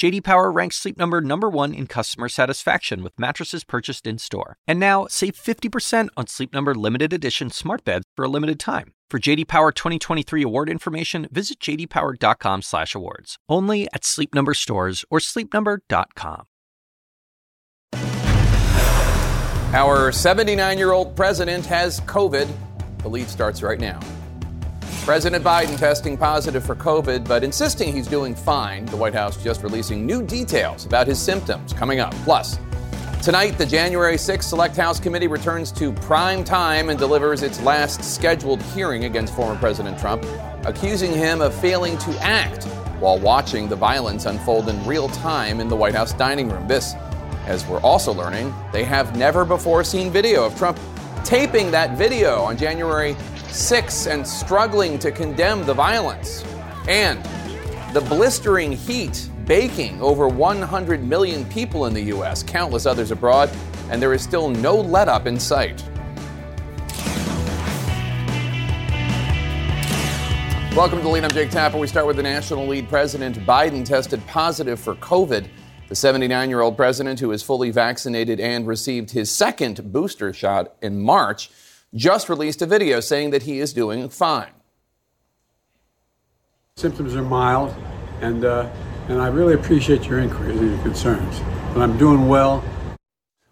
JD Power ranks Sleep Number number 1 in customer satisfaction with mattresses purchased in-store. And now, save 50% on Sleep Number limited edition smart beds for a limited time. For JD Power 2023 award information, visit jdpower.com/awards. Only at Sleep Number stores or sleepnumber.com. Our 79-year-old president has COVID. The lead starts right now. President Biden testing positive for COVID, but insisting he's doing fine. The White House just releasing new details about his symptoms coming up. Plus, Tonight, the January 6th Select House Committee returns to prime time and delivers its last scheduled hearing against former President Trump, accusing him of failing to act while watching the violence unfold in real time in the White House dining room. This, as we're also learning, they have never before seen video of Trump taping that video on January 6th and struggling to condemn the violence. And the blistering heat baking over 100 million people in the U.S., countless others abroad, and there is still no let up in sight. Welcome to lead. I'm Jake Tapper. We start with the national lead. President Biden tested positive for COVID. The 79 year old president, who is fully vaccinated and received his second booster shot in March, just released a video saying that he is doing fine. Symptoms are mild, and uh, and I really appreciate your inquiries and your concerns. But I'm doing well.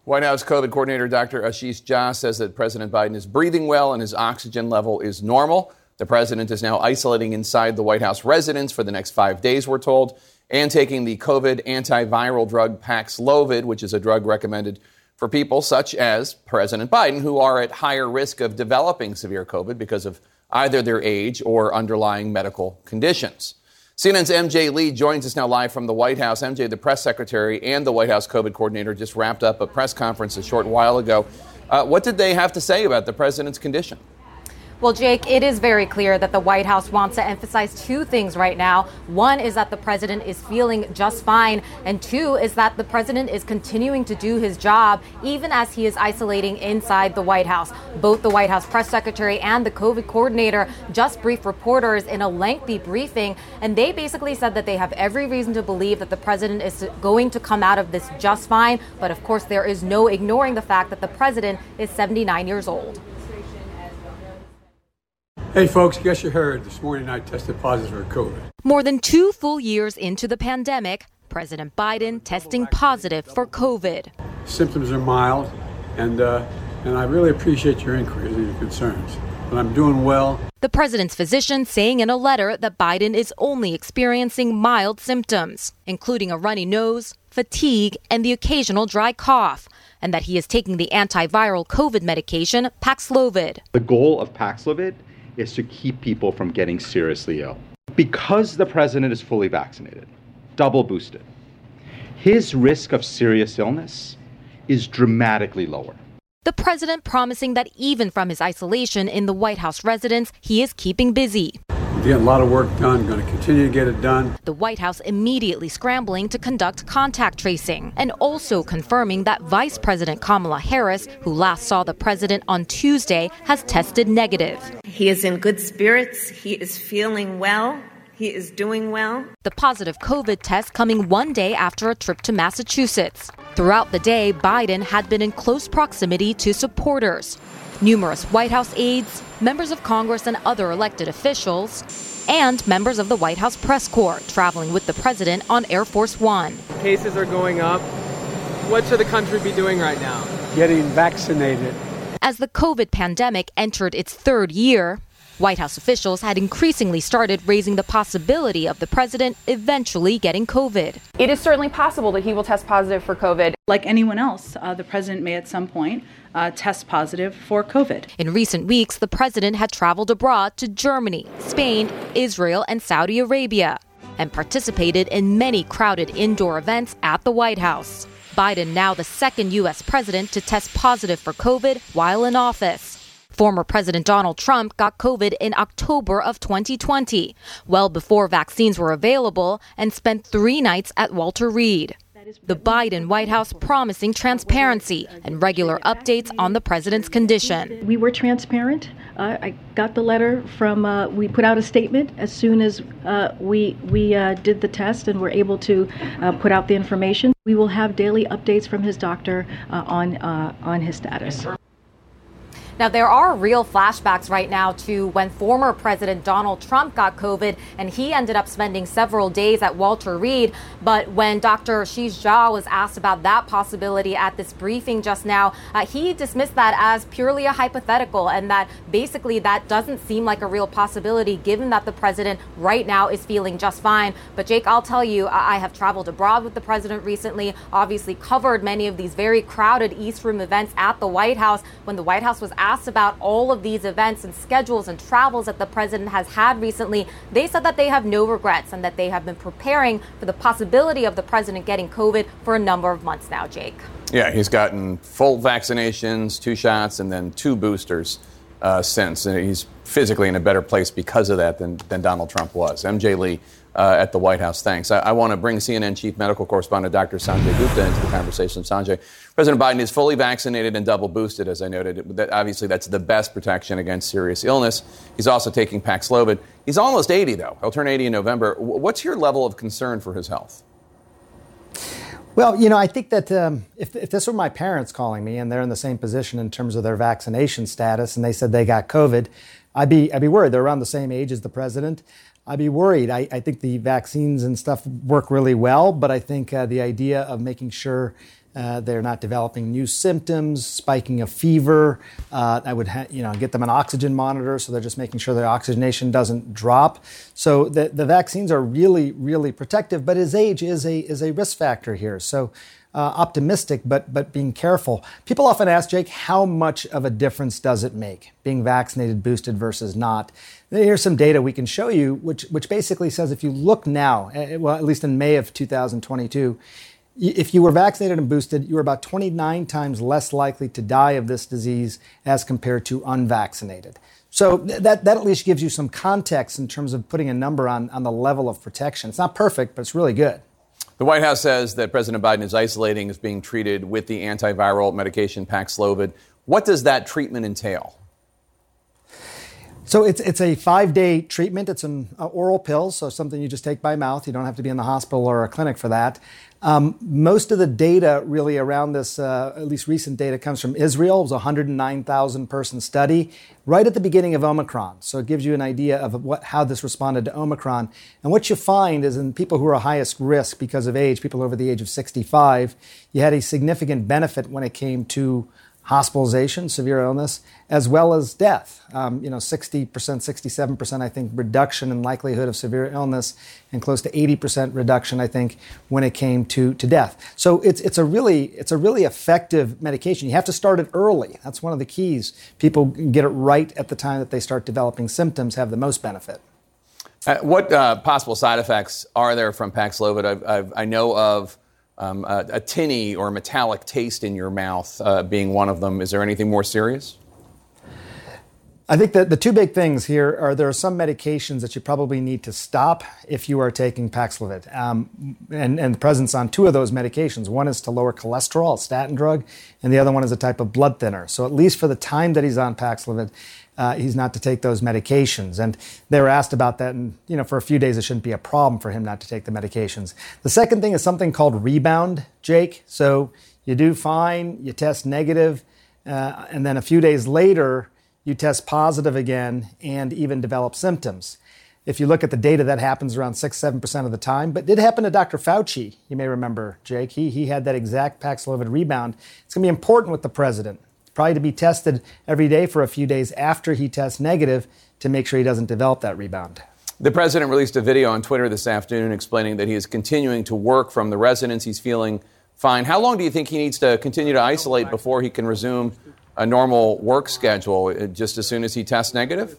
White House COVID coordinator Dr. Ashish Jha says that President Biden is breathing well and his oxygen level is normal. The president is now isolating inside the White House residence for the next five days, we're told, and taking the COVID antiviral drug Paxlovid, which is a drug recommended for people such as President Biden, who are at higher risk of developing severe COVID because of either their age or underlying medical conditions. CNN's MJ Lee joins us now live from the White House. MJ, the press secretary and the White House COVID coordinator, just wrapped up a press conference a short while ago. Uh, what did they have to say about the president's condition? Well, Jake, it is very clear that the White House wants to emphasize two things right now. One is that the president is feeling just fine, and two is that the president is continuing to do his job even as he is isolating inside the White House. Both the White House press secretary and the COVID coordinator just briefed reporters in a lengthy briefing, and they basically said that they have every reason to believe that the president is going to come out of this just fine. But of course, there is no ignoring the fact that the president is 79 years old. Hey, folks, guess you heard this morning I tested positive for COVID. More than two full years into the pandemic, President Biden testing positive for COVID. Symptoms are mild, and, uh, and I really appreciate your inquiries and your concerns. But I'm doing well. The president's physician saying in a letter that Biden is only experiencing mild symptoms, including a runny nose, fatigue, and the occasional dry cough, and that he is taking the antiviral COVID medication Paxlovid. The goal of Paxlovid is to keep people from getting seriously ill. Because the president is fully vaccinated, double boosted, his risk of serious illness is dramatically lower. The president promising that even from his isolation in the White House residence, he is keeping busy. Getting a lot of work done, going to continue to get it done. The White House immediately scrambling to conduct contact tracing and also confirming that Vice President Kamala Harris, who last saw the president on Tuesday, has tested negative. He is in good spirits, he is feeling well. He is doing well. The positive COVID test coming one day after a trip to Massachusetts. Throughout the day, Biden had been in close proximity to supporters. Numerous White House aides, members of Congress, and other elected officials, and members of the White House press corps traveling with the president on Air Force One. Cases are going up. What should the country be doing right now? Getting vaccinated. As the COVID pandemic entered its third year, White House officials had increasingly started raising the possibility of the president eventually getting COVID. It is certainly possible that he will test positive for COVID. Like anyone else, uh, the president may at some point uh, test positive for COVID. In recent weeks, the president had traveled abroad to Germany, Spain, Israel, and Saudi Arabia, and participated in many crowded indoor events at the White House. Biden, now the second U.S. president to test positive for COVID while in office. Former President Donald Trump got COVID in October of 2020, well before vaccines were available, and spent three nights at Walter Reed. The Biden White House promising transparency and regular updates on the president's condition. We were transparent. Uh, I got the letter from. Uh, we put out a statement as soon as uh, we we uh, did the test and were able to uh, put out the information. We will have daily updates from his doctor uh, on on his status. Now, there are real flashbacks right now to when former President Donald Trump got COVID and he ended up spending several days at Walter Reed. But when Dr. Ashish Jha was asked about that possibility at this briefing just now, uh, he dismissed that as purely a hypothetical and that basically that doesn't seem like a real possibility given that the president right now is feeling just fine. But Jake, I'll tell you, I have traveled abroad with the president recently, obviously covered many of these very crowded East Room events at the White House when the White House was asked asked about all of these events and schedules and travels that the president has had recently, they said that they have no regrets and that they have been preparing for the possibility of the president getting COVID for a number of months now, Jake. Yeah, he's gotten full vaccinations, two shots, and then two boosters uh, since. And he's physically in a better place because of that than, than Donald Trump was. MJ Lee uh, at the White House. Thanks. I, I want to bring CNN chief medical correspondent Dr. Sanjay Gupta into the conversation. Sanjay, President Biden is fully vaccinated and double boosted, as I noted. That, obviously, that's the best protection against serious illness. He's also taking Paxlovid. He's almost 80, though. He'll turn 80 in November. What's your level of concern for his health? Well, you know, I think that um, if, if this were my parents calling me and they're in the same position in terms of their vaccination status and they said they got COVID, I'd be, I'd be worried. They're around the same age as the president. I'd be worried. I, I think the vaccines and stuff work really well, but I think uh, the idea of making sure uh, they're not developing new symptoms, spiking a fever. Uh, I would, ha- you know, get them an oxygen monitor so they're just making sure their oxygenation doesn't drop. So the, the vaccines are really, really protective, but his age is a is a risk factor here. So uh, optimistic, but but being careful. People often ask Jake, how much of a difference does it make being vaccinated, boosted versus not? Here's some data we can show you, which which basically says if you look now, eh, well, at least in May of 2022. If you were vaccinated and boosted, you were about 29 times less likely to die of this disease as compared to unvaccinated. So that, that at least gives you some context in terms of putting a number on, on the level of protection. It's not perfect, but it's really good. The White House says that President Biden is isolating, is being treated with the antiviral medication Paxlovid. What does that treatment entail? So it's it's a five day treatment. It's an oral pill, so something you just take by mouth. You don't have to be in the hospital or a clinic for that. Um, most of the data really around this, uh, at least recent data, comes from Israel. It was a 109,000 person study right at the beginning of Omicron. So it gives you an idea of what, how this responded to Omicron. And what you find is in people who are highest risk because of age, people over the age of 65, you had a significant benefit when it came to hospitalization, severe illness, as well as death. Um, you know, 60%, 67%, I think, reduction in likelihood of severe illness, and close to 80% reduction, I think, when it came to, to death. So it's, it's, a really, it's a really effective medication. You have to start it early. That's one of the keys. People get it right at the time that they start developing symptoms, have the most benefit. Uh, what uh, possible side effects are there from Paxlovid? I've, I've, i know of um, a, a, tinny or metallic taste in your mouth uh, being one of them. Is there anything more serious? I think that the two big things here are there are some medications that you probably need to stop if you are taking Paxlovid, um, and, and the presence on two of those medications. One is to lower cholesterol, a statin drug, and the other one is a type of blood thinner. So at least for the time that he's on Paxlovid, uh, he's not to take those medications. And they were asked about that, and you know, for a few days it shouldn't be a problem for him not to take the medications. The second thing is something called rebound, Jake. So you do fine, you test negative, uh, and then a few days later you test positive again and even develop symptoms. If you look at the data, that happens around 6 7% of the time. But did happen to Dr. Fauci, you may remember, Jake. He, he had that exact Paxlovid rebound. It's going to be important with the president probably to be tested every day for a few days after he tests negative to make sure he doesn't develop that rebound. The president released a video on Twitter this afternoon explaining that he is continuing to work from the residence. He's feeling fine. How long do you think he needs to continue to isolate before he can resume a normal work schedule? Uh, just as soon as he tests negative?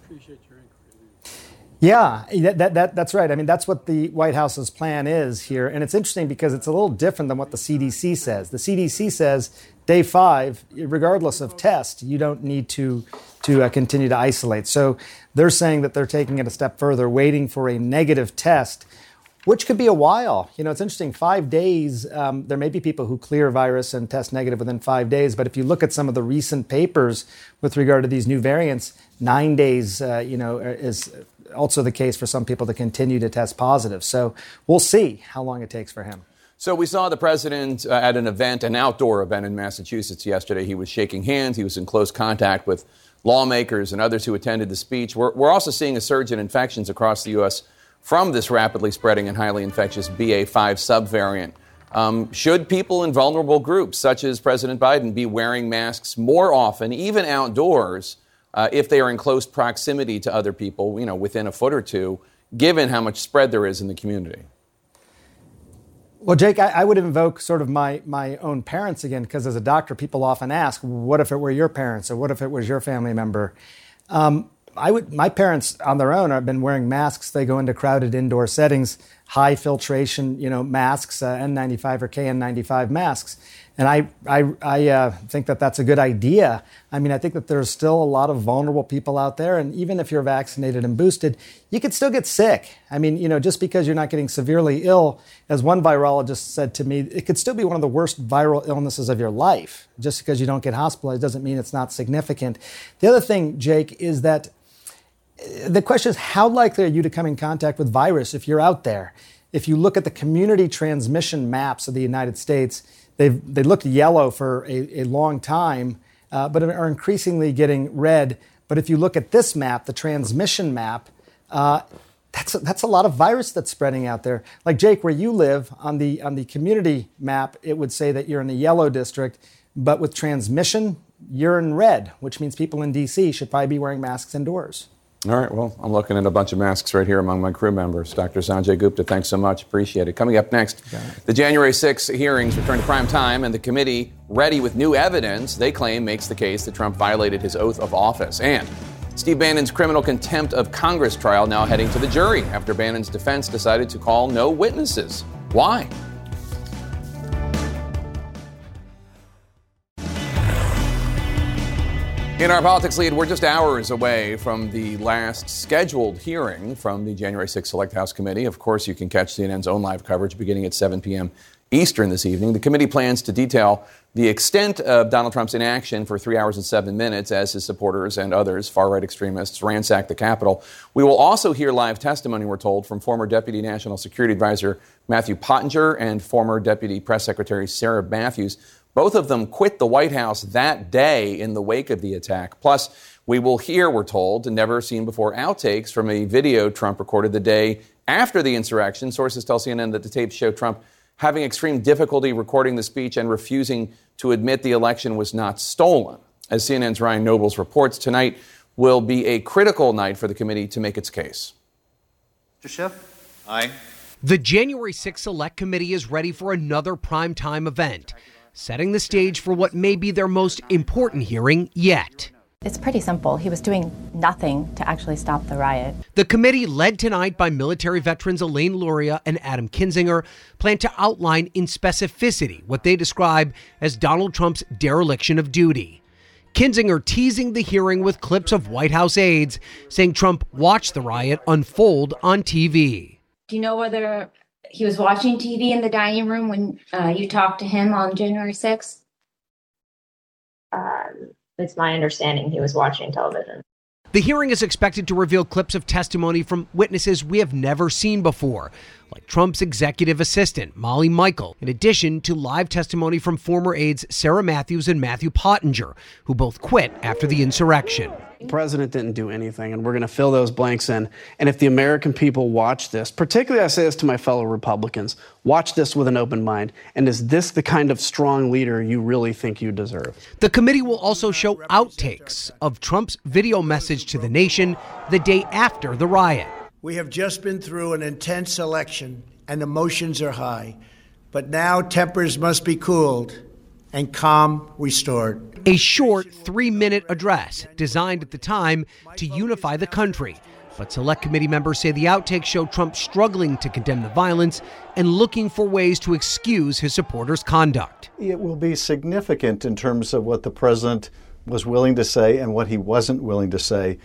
Yeah, that, that, that's right. I mean, that's what the White House's plan is here. And it's interesting because it's a little different than what the CDC says. The CDC says day five, regardless of test, you don't need to, to uh, continue to isolate. So they're saying that they're taking it a step further, waiting for a negative test which could be a while. You know, it's interesting. Five days, um, there may be people who clear virus and test negative within five days, but if you look at some of the recent papers with regard to these new variants, nine days, uh, you know, is also the case for some people to continue to test positive. So we'll see how long it takes for him. So we saw the president uh, at an event, an outdoor event in Massachusetts yesterday. He was shaking hands. He was in close contact with lawmakers and others who attended the speech. We're, we're also seeing a surge in infections across the U.S from this rapidly spreading and highly infectious BA5 subvariant. Um, should people in vulnerable groups, such as President Biden, be wearing masks more often, even outdoors, uh, if they are in close proximity to other people, you know, within a foot or two, given how much spread there is in the community? Well, Jake, I, I would invoke sort of my, my own parents again, because as a doctor, people often ask, what if it were your parents or what if it was your family member? Um, I would my parents on their own have been wearing masks. They go into crowded indoor settings, high filtration, you know, masks, uh, N95 or KN95 masks, and I I, I uh, think that that's a good idea. I mean, I think that there's still a lot of vulnerable people out there, and even if you're vaccinated and boosted, you could still get sick. I mean, you know, just because you're not getting severely ill, as one virologist said to me, it could still be one of the worst viral illnesses of your life. Just because you don't get hospitalized doesn't mean it's not significant. The other thing, Jake, is that the question is how likely are you to come in contact with virus if you're out there? If you look at the community transmission maps of the United States, they've they looked yellow for a, a long time, uh, but are increasingly getting red. But if you look at this map, the transmission map, uh, that's a, that's a lot of virus that's spreading out there. Like Jake, where you live on the on the community map, it would say that you're in the yellow district, but with transmission, you're in red, which means people in D.C. should probably be wearing masks indoors. All right. Well, I'm looking at a bunch of masks right here among my crew members. Dr. Sanjay Gupta, thanks so much. Appreciate it. Coming up next, the January 6 hearings return to prime time, and the committee, ready with new evidence, they claim makes the case that Trump violated his oath of office. And Steve Bannon's criminal contempt of Congress trial now heading to the jury after Bannon's defense decided to call no witnesses. Why? In our politics lead, we're just hours away from the last scheduled hearing from the January 6th Select House Committee. Of course, you can catch CNN's own live coverage beginning at 7 p.m. Eastern this evening. The committee plans to detail the extent of Donald Trump's inaction for three hours and seven minutes as his supporters and others, far right extremists, ransack the Capitol. We will also hear live testimony, we're told, from former Deputy National Security Advisor Matthew Pottinger and former Deputy Press Secretary Sarah Matthews both of them quit the White House that day in the wake of the attack. Plus, we will hear, we're told, never seen before outtakes from a video Trump recorded the day after the insurrection. Sources tell CNN that the tapes show Trump having extreme difficulty recording the speech and refusing to admit the election was not stolen. As CNN's Ryan Nobles reports, tonight will be a critical night for the committee to make its case. Mr. Schiff? Aye. The January 6th Select Committee is ready for another primetime event setting the stage for what may be their most important hearing yet. It's pretty simple. He was doing nothing to actually stop the riot. The committee, led tonight by military veterans Elaine Luria and Adam Kinzinger, plan to outline in specificity what they describe as Donald Trump's dereliction of duty. Kinzinger teasing the hearing with clips of White House aides saying Trump watched the riot unfold on TV. Do you know whether he was watching TV in the dining room when uh, you talked to him on January 6th? Um, it's my understanding he was watching television. The hearing is expected to reveal clips of testimony from witnesses we have never seen before, like Trump's executive assistant, Molly Michael, in addition to live testimony from former aides Sarah Matthews and Matthew Pottinger, who both quit after the insurrection. The president didn't do anything, and we're going to fill those blanks in. And if the American people watch this, particularly I say this to my fellow Republicans, watch this with an open mind. And is this the kind of strong leader you really think you deserve? The committee will also show outtakes of Trump's video message to the nation the day after the riot. We have just been through an intense election, and emotions are high. But now tempers must be cooled and calm restored. A short three minute address designed at the time to unify the country, But select committee members say the outtakes show Trump struggling to condemn the violence and looking for ways to excuse his supporters' conduct. It will be significant in terms of what the president was willing to say and what he wasn't willing to say.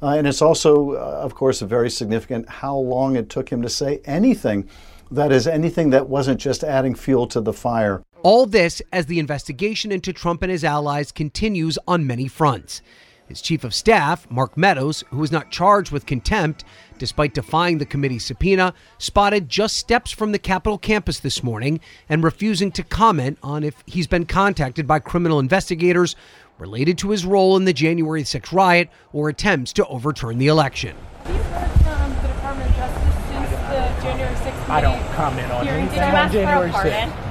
Uh, and it's also, uh, of course, very significant how long it took him to say anything. That is, anything that wasn't just adding fuel to the fire. All this as the investigation into Trump and his allies continues on many fronts. His chief of staff, Mark Meadows, who was not charged with contempt despite defying the committee's subpoena, spotted just steps from the Capitol campus this morning and refusing to comment on if he's been contacted by criminal investigators related to his role in the January 6 riot or attempts to overturn the election. I don't comment on anything on January 6th.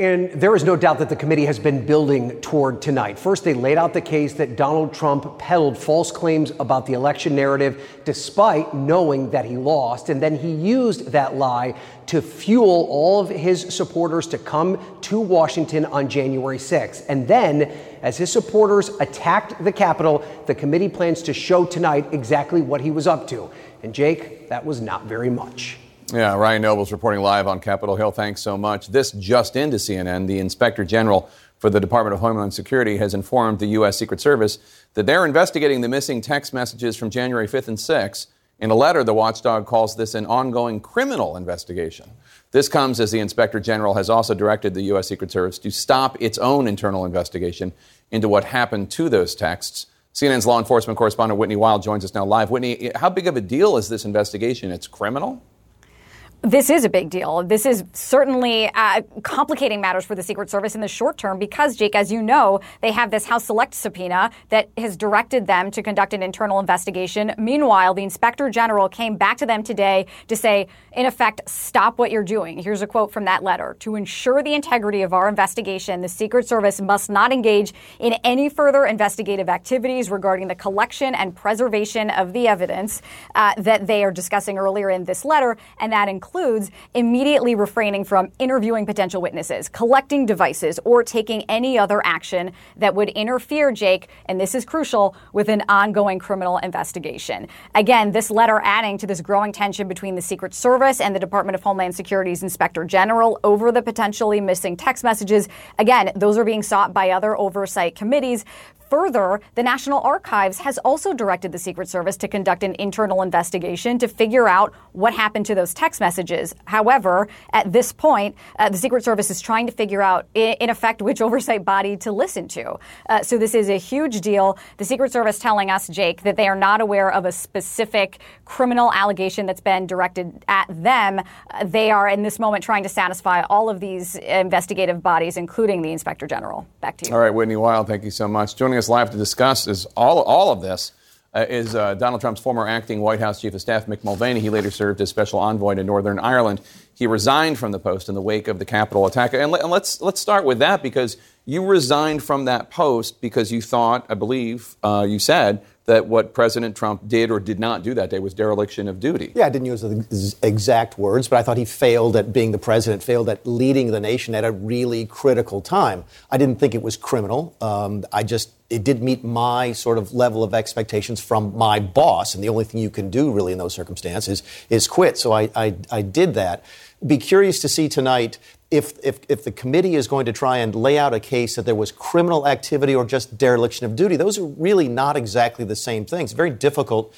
And there is no doubt that the committee has been building toward tonight. First, they laid out the case that Donald Trump peddled false claims about the election narrative despite knowing that he lost. And then he used that lie to fuel all of his supporters to come to Washington on January 6th. And then, as his supporters attacked the Capitol, the committee plans to show tonight exactly what he was up to. And Jake, that was not very much. Yeah, Ryan Nobles reporting live on Capitol Hill. Thanks so much. This just into CNN. The Inspector General for the Department of Homeland Security has informed the U.S. Secret Service that they're investigating the missing text messages from January 5th and 6th. In a letter, the watchdog calls this an ongoing criminal investigation. This comes as the Inspector General has also directed the U.S. Secret Service to stop its own internal investigation into what happened to those texts. CNN's law enforcement correspondent Whitney Wild joins us now live. Whitney, how big of a deal is this investigation? It's criminal? This is a big deal. This is certainly uh, complicating matters for the Secret Service in the short term because, Jake, as you know, they have this House Select subpoena that has directed them to conduct an internal investigation. Meanwhile, the Inspector General came back to them today to say, in effect, stop what you're doing. Here's a quote from that letter To ensure the integrity of our investigation, the Secret Service must not engage in any further investigative activities regarding the collection and preservation of the evidence uh, that they are discussing earlier in this letter, and that includes includes immediately refraining from interviewing potential witnesses, collecting devices, or taking any other action that would interfere, Jake, and this is crucial, with an ongoing criminal investigation. Again, this letter adding to this growing tension between the Secret Service and the Department of Homeland Security's Inspector General over the potentially missing text messages. Again, those are being sought by other oversight committees. Further, the National Archives has also directed the Secret Service to conduct an internal investigation to figure out what happened to those text messages. However, at this point, uh, the Secret Service is trying to figure out, in effect, which oversight body to listen to. Uh, so this is a huge deal. The Secret Service telling us, Jake, that they are not aware of a specific criminal allegation that's been directed at them. Uh, they are, in this moment, trying to satisfy all of these investigative bodies, including the Inspector General. Back to you. All right, Whitney Wild, thank you so much. Joining us live to discuss is all, all of this uh, is uh, Donald Trump's former acting White House Chief of Staff, Mick Mulvaney. He later served as special envoy to Northern Ireland. He resigned from the post in the wake of the Capitol attack. And, let, and let's, let's start with that because you resigned from that post because you thought, I believe uh, you said, that what President Trump did or did not do that day was dereliction of duty. Yeah, I didn't use the exact words, but I thought he failed at being the president, failed at leading the nation at a really critical time. I didn't think it was criminal. Um, I just it did meet my sort of level of expectations from my boss, and the only thing you can do really in those circumstances is quit. So I, I, I did that. Be curious to see tonight if, if, if the committee is going to try and lay out a case that there was criminal activity or just dereliction of duty, those are really not exactly the same things. very difficult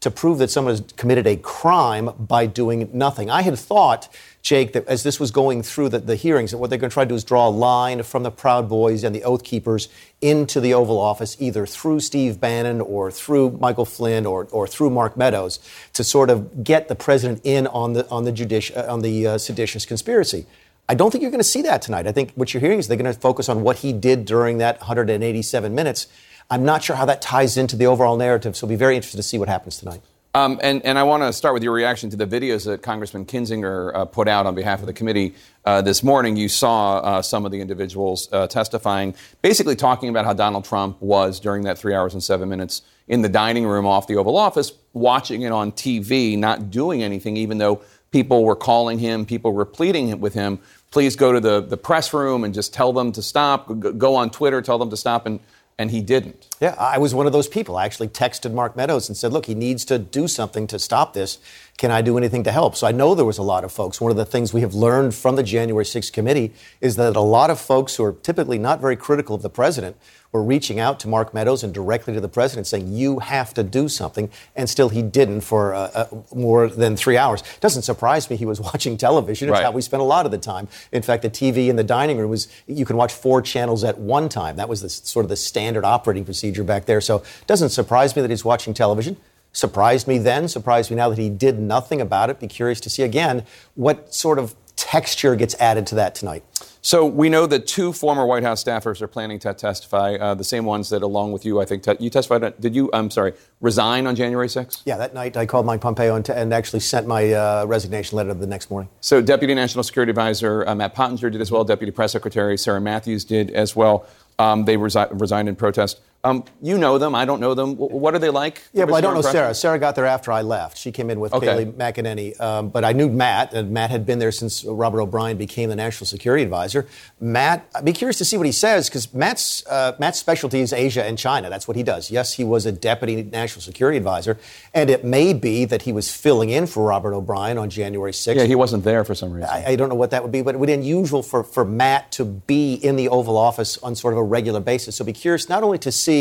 to prove that someone has committed a crime by doing nothing. I had thought, Jake, that as this was going through the, the hearings, that what they're going to try to do is draw a line from the Proud Boys and the Oath Keepers into the Oval Office, either through Steve Bannon or through Michael Flynn or, or through Mark Meadows, to sort of get the president in on the on the judici- on the uh, seditious conspiracy. I don't think you're going to see that tonight. I think what you're hearing is they're going to focus on what he did during that 187 minutes. I'm not sure how that ties into the overall narrative, so I'll be very interested to see what happens tonight. Um, and, and, I want to start with your reaction to the videos that Congressman Kinzinger uh, put out on behalf of the committee uh, this morning. You saw uh, some of the individuals uh, testifying, basically talking about how Donald Trump was during that three hours and seven minutes in the dining room off the Oval Office, watching it on TV, not doing anything, even though people were calling him, people were pleading with him, please go to the, the press room and just tell them to stop. Go on Twitter, tell them to stop. And and he didn't. Yeah, I was one of those people. I actually texted Mark Meadows and said, look, he needs to do something to stop this. Can I do anything to help? So I know there was a lot of folks. One of the things we have learned from the January 6th committee is that a lot of folks who are typically not very critical of the president were reaching out to Mark Meadows and directly to the president saying, you have to do something. And still he didn't for uh, uh, more than three hours. Doesn't surprise me he was watching television. It's Right. how we spent a lot of the time. In fact, the TV in the dining room was, you can watch four channels at one time. That was the, sort of the standard operating procedure back there. So doesn't surprise me that he's watching television. Surprised me then, surprised me now that he did nothing about it. Be curious to see again what sort of texture gets added to that tonight. So we know that two former White House staffers are planning to testify, uh, the same ones that, along with you, I think, te- you testified. At, did you? I'm sorry, resign on January 6th? Yeah, that night I called Mike Pompeo and, t- and actually sent my uh, resignation letter the next morning. So Deputy National Security Advisor uh, Matt Pottinger did as well. Deputy Press Secretary Sarah Matthews did as well. Um, they resi- resigned in protest. Um, you know them. I don't know them. W- what are they like? Yeah, but I don't know. Sarah. Sarah got there after I left. She came in with Okay. Kayleigh McEnany. Um, but I knew Matt, and Matt had been there since Robert O'Brien became the national security advisor. Matt, I'd be curious to see what he says because Matt's uh, Matt's specialty is Asia and China. That's what he does. Yes, he was a deputy national security advisor, and it may be that he was filling in for Robert O'Brien on January 6th. Yeah, he wasn't there for some reason. I, I don't know what that would be, but it would be unusual for, for Matt to be in the Oval Office on sort of a regular basis. So be curious not only to see,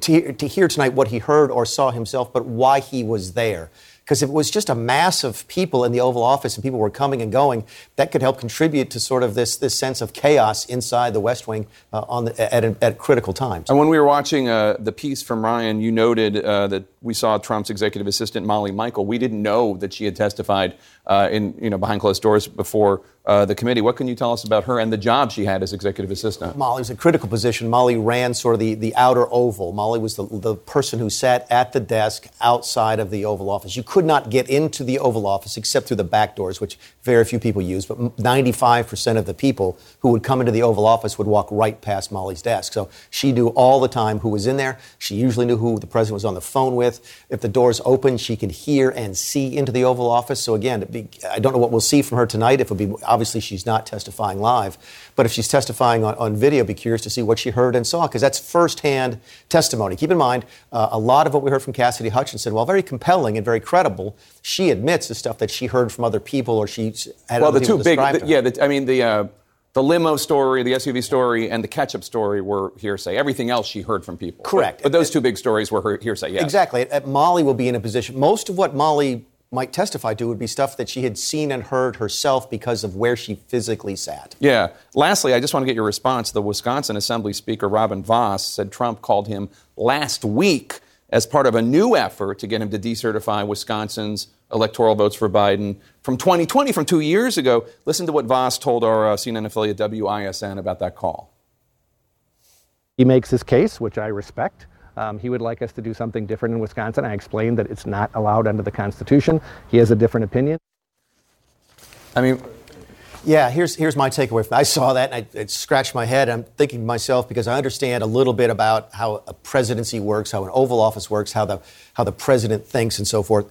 to, hear- to hear tonight what he heard or saw himself, but why he was there. Because if it was just a mass of people in the Oval Office and people were coming and going, that could help contribute to sort of this, this sense of chaos inside the West Wing uh, on the, at, at critical times. And when we were watching uh, the piece from Ryan, you noted uh, that we saw Trump's executive assistant Molly Michael. We didn't know that she had testified uh, in you know behind closed doors before uh, the committee. What can you tell us about her and the job she had as executive assistant? Molly was a critical position. Molly ran sort of the, the outer oval. Molly was the, the person who sat at the desk outside of the Oval Office. You could not get into the Oval Office except through the back doors, which very few people use, but 95% of the people who would come into the Oval Office would walk right past Molly's desk. So she knew all the time who was in there. She usually knew who the president was on the phone with. If the doors opened, she could hear and see into the Oval Office. So again, be, I don't know what we'll see from her tonight. If it'll be obviously she's not testifying live, but if she's testifying on, on video, be curious to see what she heard and saw because that's firsthand testimony. Keep in mind, uh, a lot of what we heard from Cassidy Hutchinson, while very compelling and very credible, she admits the stuff that she heard from other people or she had well, the two big, the- yeah. The, I mean, the uh, the limo story, the SUV story, and the ketchup story were hearsay. Everything else she heard from people. Correct. But, but those two big stories were her hearsay. Yes. Exactly. Uh, Molly will be in a position. Most of what Molly might testify to would be stuff that she had seen and heard herself because of where she physically sat. Yeah. Lastly, I just want to get your response. The Wisconsin Assembly Speaker Robin Vos said Trump called him last week as part of a new effort to get him to decertify Wisconsin's electoral votes for Biden from 2020, from two years ago. Listen to what Vos told our uh, CNN affiliate WISN about that call. He makes his case, which I respect. Um, he would like us to do something different in Wisconsin. I explained that it's not allowed under the Constitution. He has a different opinion. I mean, Yeah, here's here's my takeaway from that. I saw that and I, it scratched my head. I'm thinking to myself because I understand a little bit about how a presidency works, how an Oval Office works, how the how the president thinks, and so forth.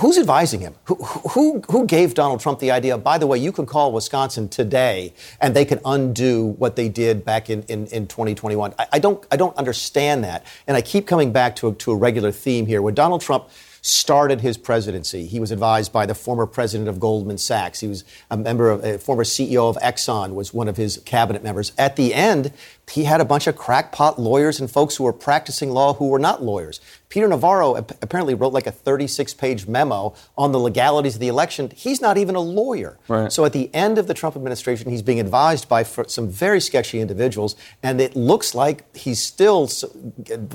Who's advising him? Who, who, who gave Donald Trump the idea? By the way, you can call Wisconsin today, and they can undo what they did back in, in, in 2021. I, I don't I don't understand that, and I keep coming back to a, to a regular theme here. When Donald Trump started his presidency, he was advised by the former president of Goldman Sachs. He was a member of a former CEO of Exxon was one of his cabinet members. At the end, he had a bunch of crackpot lawyers and folks who were practicing law who were not lawyers. Peter Navarro ap- apparently wrote like a 36 page memo on the legalities of the election. He's not even a lawyer. Right. So at the end of the Trump administration, he's being advised by fr- some very sketchy individuals, and it looks like he's still s-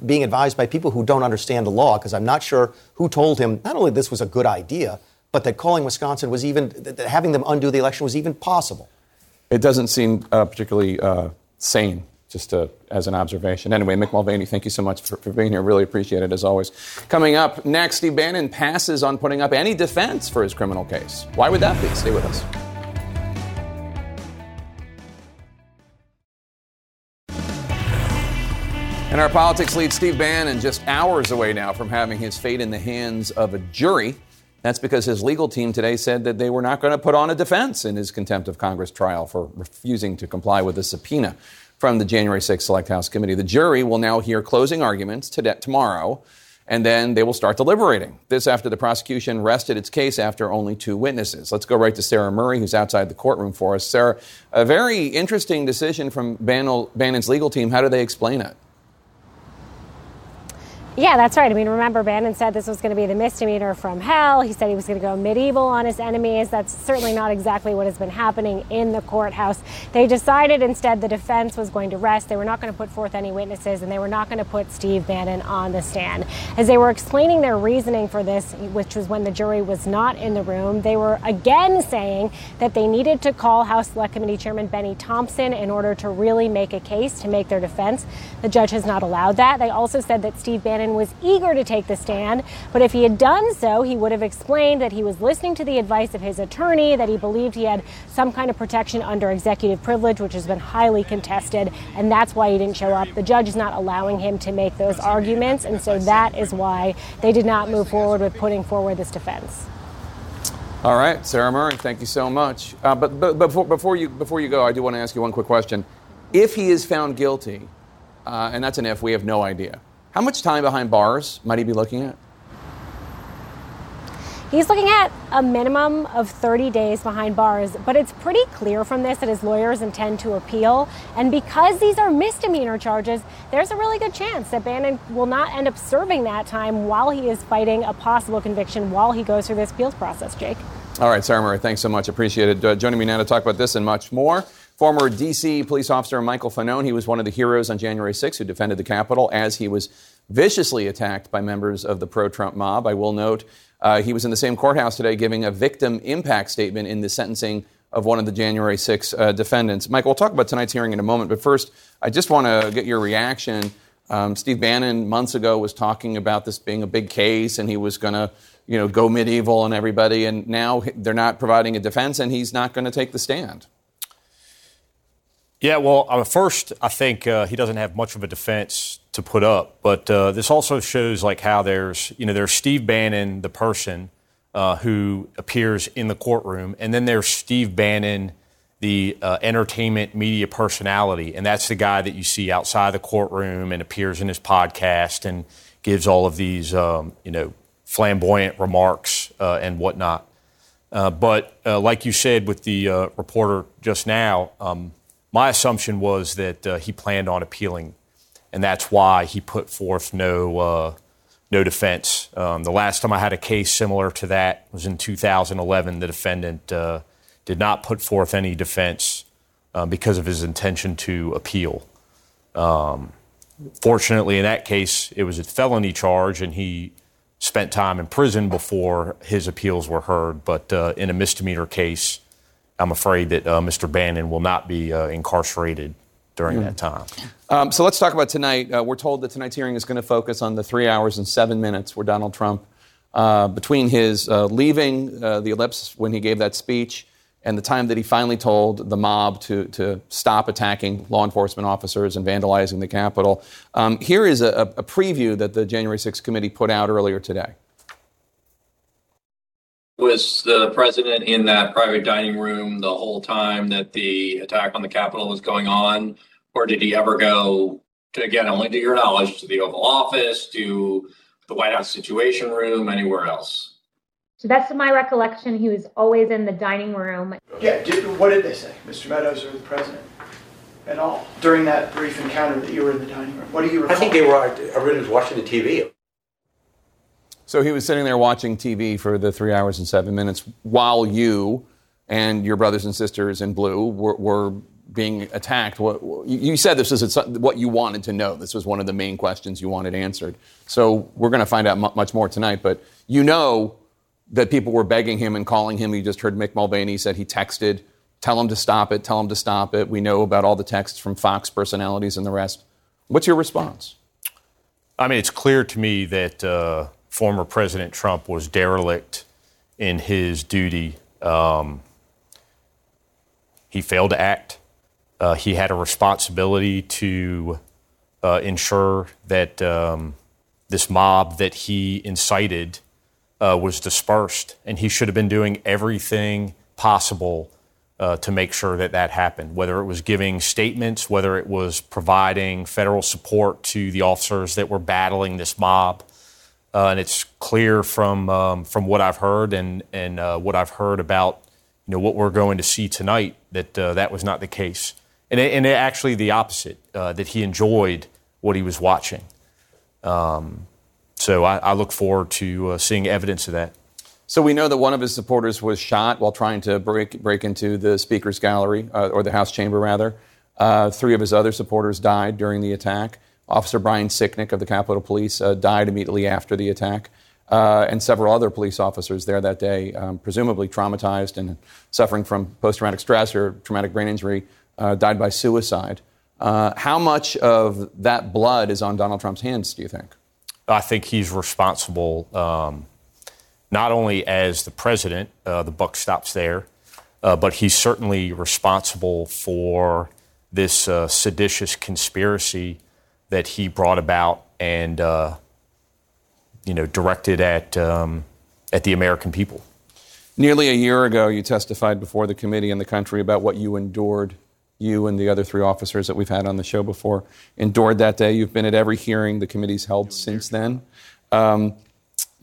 being advised by people who don't understand the law, because I'm not sure who told him not only this was a good idea, but that calling Wisconsin was even, that that having them undo the election was even possible. It doesn't seem uh, particularly uh, sane, just as an observation. Anyway, Mick Mulvaney, thank you so much for, for being here. Really appreciate it, as always. Coming up next, Steve Bannon passes on putting up any defense for his criminal case. Why would that be? Stay with us. And our politics lead, Steve Bannon, just hours away now from having his fate in the hands of a jury. That's because his legal team today said that they were not going to put on a defense in his contempt of Congress trial for refusing to comply with a subpoena from the January 6th Select House Committee. The jury will now hear closing arguments today, tomorrow, and then they will start deliberating. This after the prosecution rested its case after only two witnesses. Let's go right to Sarah Murray, who's outside the courtroom for us. Sarah, a very interesting decision from Bannon's legal team. How do they explain it? Yeah, that's right. I mean, remember, Bannon said this was going to be the misdemeanor from hell. He said he was going to go medieval on his enemies. That's certainly not exactly what has been happening in the courthouse. They decided instead the defense was going to rest. They were not going to put forth any witnesses, and they were not going to put Steve Bannon on the stand. As they were explaining their reasoning for this, which was when the jury was not in the room, they were again saying that they needed to call House Select Committee Chairman Benny Thompson in order to really make a case to make their defense. The judge has not allowed that. They also said that Steve Bannon Bannon was eager to take the stand, but if he had done so, he would have explained that he was listening to the advice of his attorney, that he believed he had some kind of protection under executive privilege, which has been highly contested, and that's why he didn't show up. The judge is not allowing him to make those arguments, and so that is why they did not move forward with putting forward this defense. All right, Sarah Murray, thank you so much. Uh, but, but before, before, you, before you go, I do want to ask you one quick question. If he is found guilty, uh, and that's an if, we have no idea. How much time behind bars might he be looking at? He's looking at a minimum of 30 days behind bars, but it's pretty clear from this that his lawyers intend to appeal. And because these are misdemeanor charges, there's a really good chance that Bannon will not end up serving that time while he is fighting a possible conviction while he goes through this appeals process, Jake. All right, Sarah Murray, thanks so much. Appreciate it. Uh, joining me now to talk about this and much more. Former D.C. police officer Michael Fanone, he was one of the heroes on January 6 who defended the Capitol as he was viciously attacked by members of the pro Trump mob. I will note uh, he was in the same courthouse today giving a victim impact statement in the sentencing of one of the January 6 uh, defendants. Mike, we'll talk about tonight's hearing in a moment, but first, I just want to get your reaction. Um, Steve Bannon months ago was talking about this being a big case and he was going to you know, go medieval on everybody, and now they're not providing a defense and he's not going to take the stand. Yeah, well, uh, first, I think uh, he doesn't have much of a defense to put up, but uh, this also shows like how there's, you know, there's Steve Bannon, the person uh, who appears in the courtroom, and then there's Steve Bannon, the uh, entertainment media personality, and that's the guy that you see outside the courtroom and appears in his podcast and gives all of these, um, you know, flamboyant remarks uh, and whatnot. but like you said with the reporter just now. Um, my assumption was that uh, he planned on appealing, and that's why he put forth no uh, no defense. Um, the last time I had a case similar to that was in 2011. The defendant uh, did not put forth any defense uh, because of his intention to appeal. Um, fortunately, in that case, it was a felony charge, and he spent time in prison before his appeals were heard. But uh, in a misdemeanor case, I'm afraid that uh, Mr. Bannon will not be uh, incarcerated during mm. that time. Um, so let's talk about tonight. Uh, we're told that tonight's hearing is going to focus on the three hours and seven minutes where Donald Trump, uh, between his uh, leaving uh, the ellipse when he gave that speech and the time that he finally told the mob to, to stop attacking law enforcement officers and vandalizing the Capitol. Um, here is a, a preview that the January 6th committee put out earlier today. Was the president in that private dining room the whole time that the attack on the Capitol was going on? Or did he ever go to, again, only to your knowledge, to the Oval Office, to the White House Situation Room, anywhere else? So that's my recollection. He was always in the dining room. Yeah, did, what did they say, Mr. Meadows or the president? At all during that brief encounter that you were in the dining room? What do you recall? I think they were, everybody was watching the TV. So he was sitting there watching TV for the three hours and seven minutes while you and your brothers and sisters in blue were, were being attacked. What, you said this was what you wanted to know. This was one of the main questions you wanted answered. So we're going to find out much more tonight. But you know that people were begging him and calling him. You just heard Mick Mulvaney said he texted, tell him to stop it, tell him to stop it. We know about all the texts from Fox personalities and the rest. What's your response? I mean, it's clear to me that. Uh former President Trump was derelict in his duty. Um, he failed to act. Uh, he had a responsibility to uh, ensure that um, this mob that he incited uh, was dispersed, and he should have been doing everything possible uh, to make sure that that happened, whether it was giving statements, whether it was providing federal support to the officers that were battling this mob. Uh, and it's clear from um, from what I've heard and and uh, what I've heard about you know what we're going to see tonight that uh, that was not the case, and it, and it actually the opposite uh, that he enjoyed what he was watching. Um, so I, I, look forward to uh, seeing evidence of that. So we know that one of his supporters was shot while trying to break break into the speaker's gallery uh, or the House chamber rather. Three of his other supporters died during the attack. Officer Brian Sicknick of the Capitol Police uh, died immediately after the attack, uh, and several other police officers there that day, um, presumably traumatized and suffering from post-traumatic stress or traumatic brain injury, uh, died by suicide. Uh, how much of that blood is on Donald Trump's hands? Do you think? I think he's responsible. Um, not only as the president, uh, the buck stops there, uh, but he's certainly responsible for this seditious conspiracy that he brought about and uh, you know directed at um, at the American people. Nearly a year ago, you testified before the committee and the country about what you endured. You and the other three officers that we've had on the show before endured that day. You've been at every hearing the committee's held since then. Um,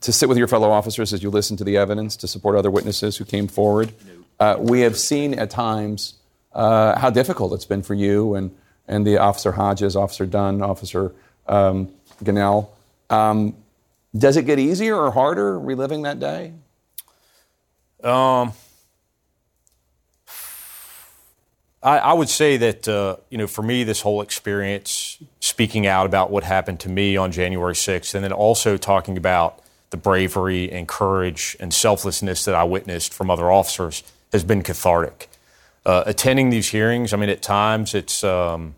to sit with your fellow officers as you listen to the evidence, to support other witnesses who came forward. Uh, we have seen at times uh, how difficult it's been for you and, and the Officer Hodges, Officer Dunn, Officer um, Gonell. Um, does it get easier or harder reliving that day? Um, I, I, would say that uh, you know, for me, this whole experience, speaking out about what happened to me on January 6th, and then also talking about the bravery and courage and selflessness that I witnessed from other officers has been cathartic. Uh, attending these hearings, I mean, at times it's um,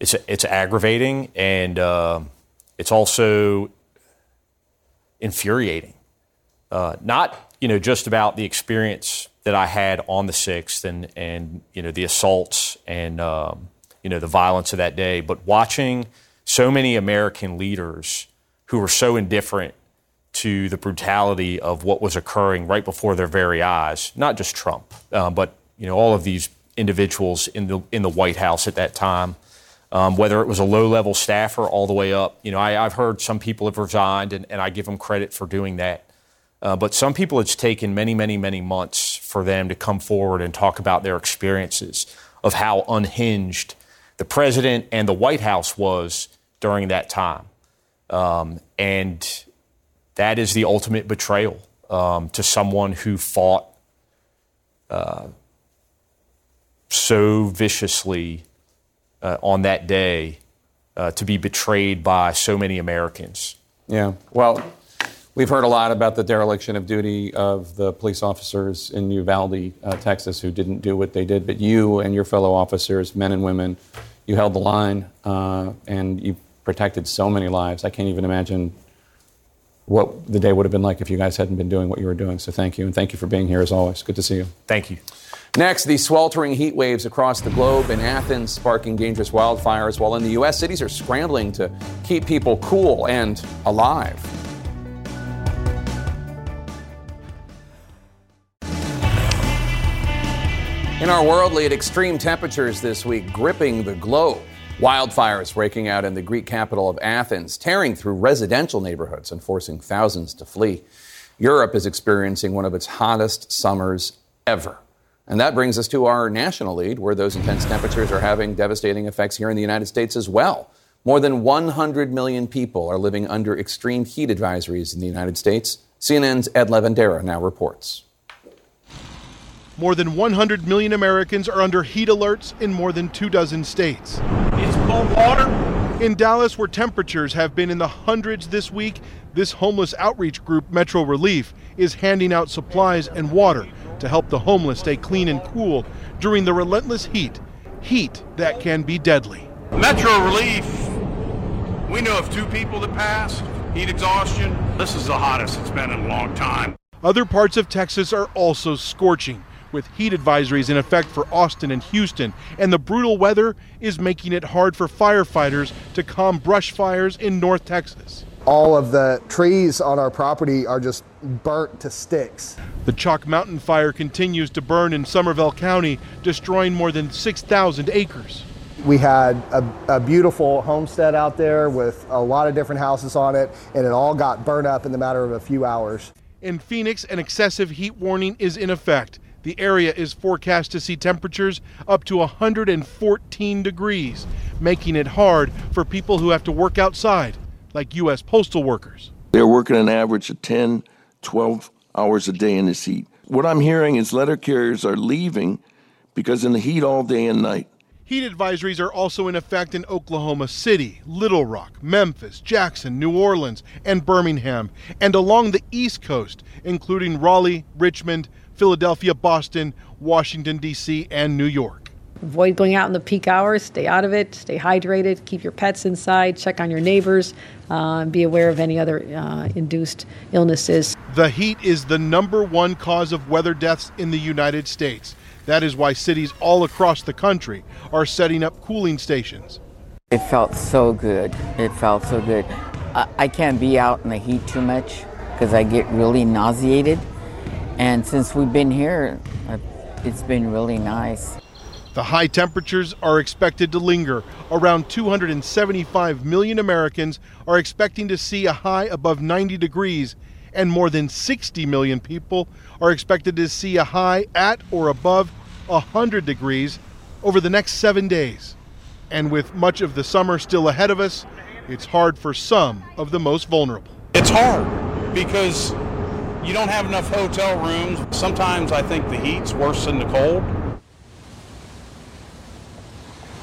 it's it's aggravating and uh, it's also infuriating. Uh, not you know just about the experience that I had on the sixth and and you know the assaults and um, you know the violence of that day, but watching so many American leaders who were so indifferent to the brutality of what was occurring right before their very eyes. Not just Trump, uh, but you know all of these individuals in the in the White House at that time. Um, whether it was a low level staffer all the way up, you know, I, have heard some people have resigned, and, and, I give them credit for doing that. Uh, but some people, it's taken many, many, many months for them to come forward and talk about their experiences of how unhinged the president and the White House was during that time. Um, and that is the ultimate betrayal um, to someone who fought uh, so viciously uh, on that day uh, to be betrayed by so many Americans. Yeah. Well, we've heard a lot about the dereliction of duty of the police officers in Uvalde, uh, Texas, who didn't do what they did. But you and your fellow officers, men and women, you held the line uh, and you protected so many lives. I can't even imagine what the day would have been like if you guys hadn't been doing what you were doing. So thank you, and thank you for being here as always. Good to see you. Thank you. Next, the sweltering heat waves across the globe in Athens sparking dangerous wildfires, while in the U.S., cities are scrambling to keep people cool and alive. In our world, lead extreme temperatures this week gripping the globe. Wildfires breaking out in the Greek capital of Athens, tearing through residential neighborhoods and forcing thousands to flee. Europe is experiencing one of its hottest summers ever. And that brings us to our national lead, where those intense temperatures are having devastating effects here in the United States as well. More than 100 million people are living under extreme heat advisories in the United States. CNN's Ed Lavandera now reports. More than 100 million Americans are under heat alerts in more than two dozen states. It's cold water. In Dallas, where temperatures have been in the hundreds this week, this homeless outreach group, Metro Relief, is handing out supplies and water to help the homeless stay clean and cool during the relentless heat. Heat that can be deadly. Metro Relief, we know of two people that passed heat exhaustion. This is the hottest it's been in a long time. Other parts of Texas are also scorching with heat advisories in effect for Austin and Houston, and the brutal weather is making it hard for firefighters to calm brush fires in North Texas. all of the trees on our property are just burnt to sticks. The Chalk Mountain fire continues to burn in Somervell County, destroying more than 6,000 acres. We had a, a, beautiful homestead out there with a lot of different houses on it, and it all got burned up in the matter of a few hours. In Phoenix, an excessive heat warning is in effect. The area is forecast to see temperatures up to 114 degrees, making it hard for people who have to work outside, like U.S. postal workers. They're working an average of 10, 12 hours a day in this heat. What I'm hearing is letter carriers are leaving because in the heat all day and night. Heat advisories are also in effect in Oklahoma City, Little Rock, Memphis, Jackson, New Orleans, and Birmingham, and along the East Coast, including Raleigh, Richmond, Philadelphia, Boston, Washington, D.C., and New York. Avoid going out in the peak hours, stay out of it, stay hydrated, keep your pets inside, check on your neighbors, uh, and be aware of any other uh, induced illnesses. The heat is the number one cause of weather deaths in the United States. That is why cities all across the country are setting up cooling stations. It felt so good. It felt so good. I, I can't be out in the heat too much because I get really nauseated. And since we've been here, uh, it's been really nice. The high temperatures are expected to linger. Around 275 million Americans are expecting to see a high above 90 degrees, and more than 60 million people are expected to see a high at or above 100 degrees over the next seven days. And with much of the summer still ahead of us, it's hard for some of the most vulnerable. It's hard because you don't have enough hotel rooms. Sometimes I think the heat's worse than the cold.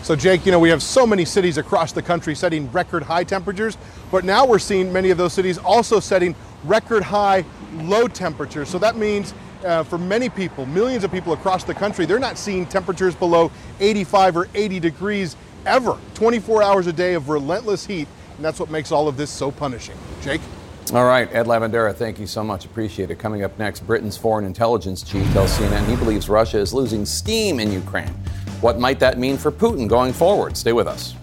So, Jake, you know, we have so many cities across the country setting record high temperatures, but now we're seeing many of those cities also setting record high low temperatures. So that means uh, for many people, millions of people across the country, they're not seeing temperatures below 85 or 80 degrees ever. 24 hours a day of relentless heat, and that's what makes all of this so punishing. Jake? All right, Ed Lavandera, thank you so much. Appreciate it. Coming up next, Britain's foreign intelligence chief tells CNN he believes Russia is losing steam in Ukraine. What might that mean for Putin going forward? Stay with us.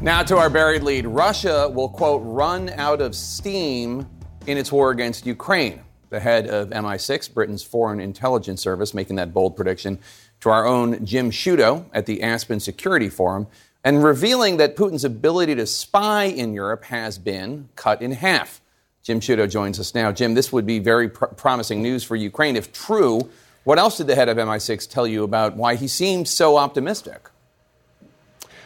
Now to our buried lead. Russia will, quote, run out of steam in its war against Ukraine. The head of MI6, Britain's Foreign Intelligence Service, making that bold prediction to our own Jim Sciutto at the Aspen Security Forum and revealing that Putin's ability to spy in Europe has been cut in half. Jim Sciutto joins us now. Jim, this would be very pr- promising news for Ukraine if true. What else did the head of MI6 tell you about why he seemed so optimistic?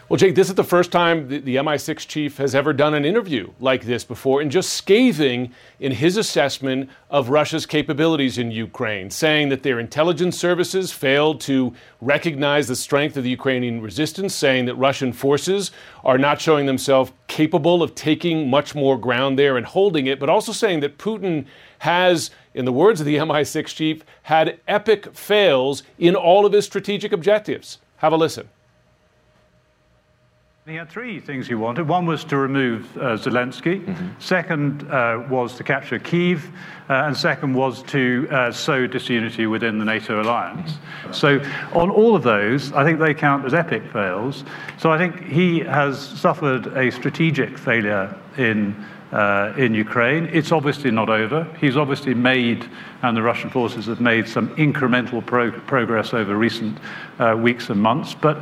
Well, Jake, this is the first time the, the, MI6 chief has ever done an interview like this before, and just scathing in his assessment of Russia's capabilities in Ukraine, saying that their intelligence services failed to recognize the strength of the Ukrainian resistance, saying that Russian forces are not showing themselves capable of taking much more ground there and holding it, but also saying that Putin has, in the words of the MI6 chief, had epic fails in all of his strategic objectives. Have a listen. He had three things he wanted. One was to remove uh, Zelensky. Mm-hmm. Second uh, was to capture Kiev. Uh, and second was to uh, sow disunity within the NATO alliance. Mm-hmm. So, on all of those, I think they count as epic fails. So, I think he has suffered a strategic failure in. Uh, in Ukraine. It's obviously not over. He's obviously made, and the Russian forces have made some incremental pro- progress over recent uh, weeks and months, but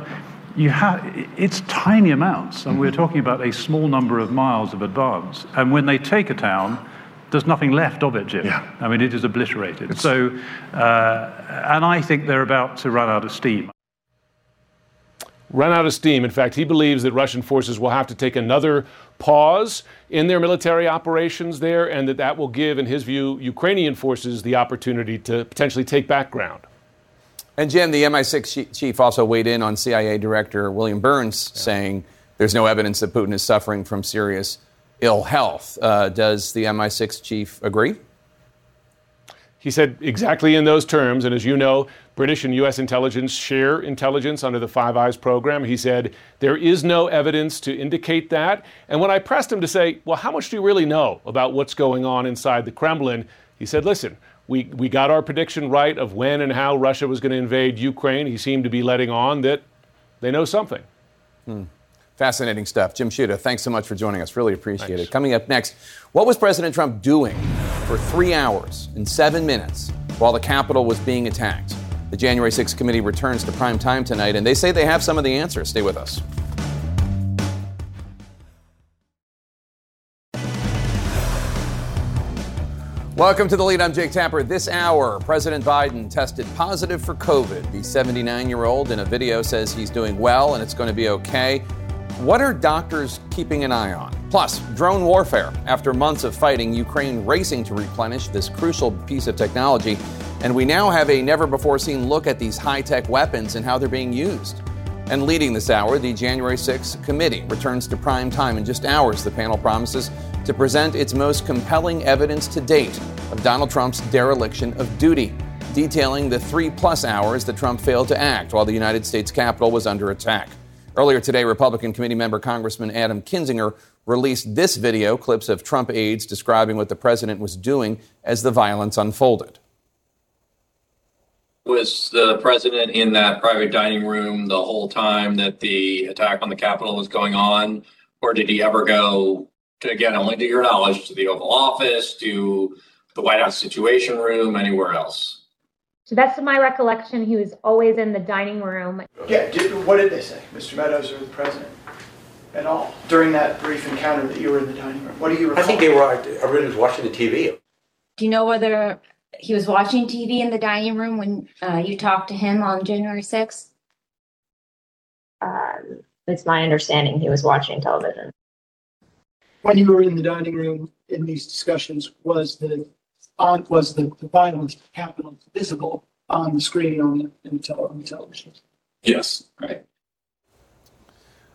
you have, it's tiny amounts, and we're mm-hmm. talking about a small number of miles of advance. And when they take a town, there's nothing left of it, Jim. Yeah. I mean, it is obliterated. It's... So, uh, and I think they're about to run out of steam. Run out of steam. In fact, he believes that Russian forces will have to take another pause in their military operations there, and that that will give, in his view, Ukrainian forces the opportunity to potentially take back ground. And Jim, the MI6 chief also weighed in on CIA Director William Burns, yeah. saying there's no evidence that Putin is suffering from serious ill health. Uh, does the MI6 chief agree? He said exactly in those terms. And as you know, British and U.S. intelligence share intelligence under the Five Eyes program. He said there is no evidence to indicate that. And when I pressed him to say, well, how much do you really know about what's going on inside the Kremlin? He said, listen, we, we got our prediction right of when and how Russia was going to invade Ukraine. He seemed to be letting on that they know something. Hmm. Fascinating stuff. Jim Sciutto, thanks so much for joining us. Really appreciate thanks. it. Coming up next, what was President Trump doing for three hours and seven minutes while the Capitol was being attacked? The January 6th committee returns to prime time tonight, and they say they have some of the answers. Stay with us. Welcome to the lead. I'm Jake Tapper. This hour, President Biden tested positive for COVID. The 79 year old in a video says he's doing well and it's going to be okay. What are doctors keeping an eye on? Plus, drone warfare. After months of fighting, Ukraine racing to replenish this crucial piece of technology. And we now have a never before seen look at these high tech weapons and how they're being used. And leading this hour, the January 6th committee returns to prime time in just hours. The panel promises to present its most compelling evidence to date of Donald Trump's dereliction of duty, detailing the three plus hours that Trump failed to act while the United States Capitol was under attack. Earlier today, Republican committee member Congressman Adam Kinzinger released this video, clips of Trump aides describing what the president was doing as the violence unfolded. Was the president in that private dining room the whole time that the attack on the Capitol was going on? Or did he ever go to, again, only to your knowledge, to the Oval Office, to the White House Situation Room, anywhere else? So that's my recollection. He was always in the dining room. Yeah, did, what did they say, Mr. Meadows or the president? At all during that brief encounter that you were in the dining room? What do you recall? I think they were, uh, everybody was watching the TV. Do you know whether he was watching TV in the dining room when uh, you talked to him on January 6th? Um, it's my understanding he was watching television when you were in the dining room in these discussions, was the on was the, the violence Capitol visible on the screen on the, in the, tele, on the television? Yes. Right.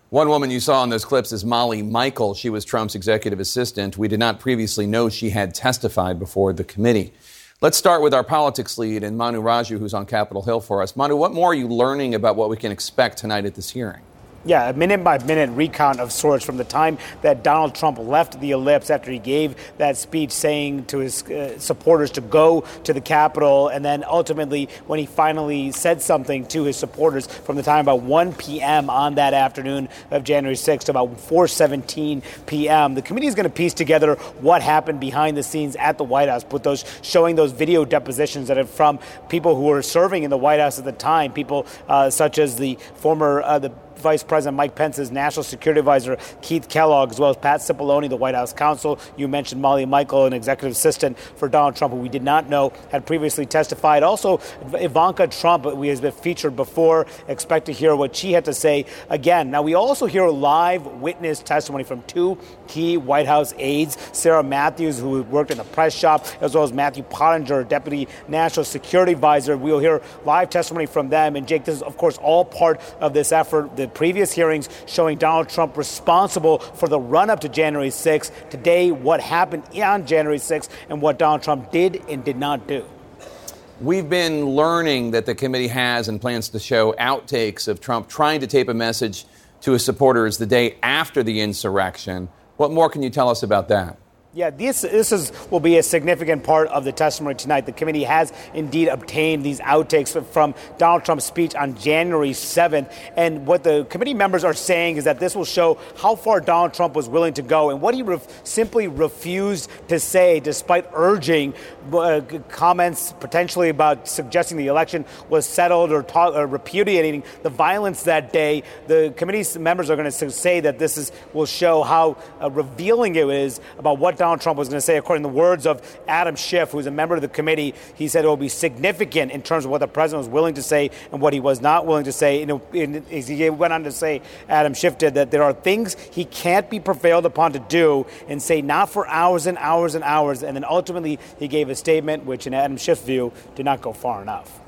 One woman you saw in those clips is Molly Michael. She was Trump's executive assistant. We did not previously know she had testified before the committee. Let's start with our politics lead and Manu Raju, who's on Capitol Hill for us. Manu, what more are you learning about what we can expect tonight at this hearing? Yeah, a minute by minute recount of sorts from the time that Donald Trump left the ellipse after he gave that speech saying to his uh, supporters to go to the Capitol, and then ultimately when he finally said something to his supporters from the time about 1 p.m. on that afternoon of January 6th to about 4:17 p.m. The committee is going to piece together what happened behind the scenes at the White House, put those showing those video depositions that are from people who were serving in the White House at the time, people uh, such as the former uh, the Vice President Mike Pence's National Security Advisor Keith Kellogg, as well as Pat Cipollone, the White House counsel. You mentioned Molly Michael, an executive assistant for Donald Trump, who we did not know had previously testified. Also, Ivanka Trump, we has been featured before. Expect to hear what she had to say again. Now, we also hear live witness testimony from two key White House aides, Sarah Matthews, who worked in the press shop, as well as Matthew Pottinger, Deputy National Security Advisor. We'll hear live testimony from them. And Jake, this is, of course, all part of this effort. The previous hearings showing Donald Trump responsible for the run up to January 6th. Today, what happened on January 6th and what Donald Trump did and did not do. We've been learning that the committee has and plans to show outtakes of Trump trying to tape a message to his supporters the day after the insurrection. What more can you tell us about that? Yeah, this this is will be a significant part of the testimony tonight. The committee has indeed obtained these outtakes from Donald Trump's speech on January 7th, and what the committee members are saying is that this will show how far Donald Trump was willing to go and what he ref- simply refused to say, despite urging uh, comments potentially about suggesting the election was settled or, ta- or repudiating the violence that day. The committee's members are going to say that this is will show how uh, revealing it is about what Donald Trump was going to say, according to the words of Adam Schiff, who's a member of the committee. He said it will be significant in terms of what the president was willing to say and what he was not willing to say. Know, he went on to say, Adam Schiff did, that there are things he can't be prevailed upon to do and say not for hours and hours and hours. And then ultimately, he gave a statement which, in Adam Schiff's view, did not go far enough.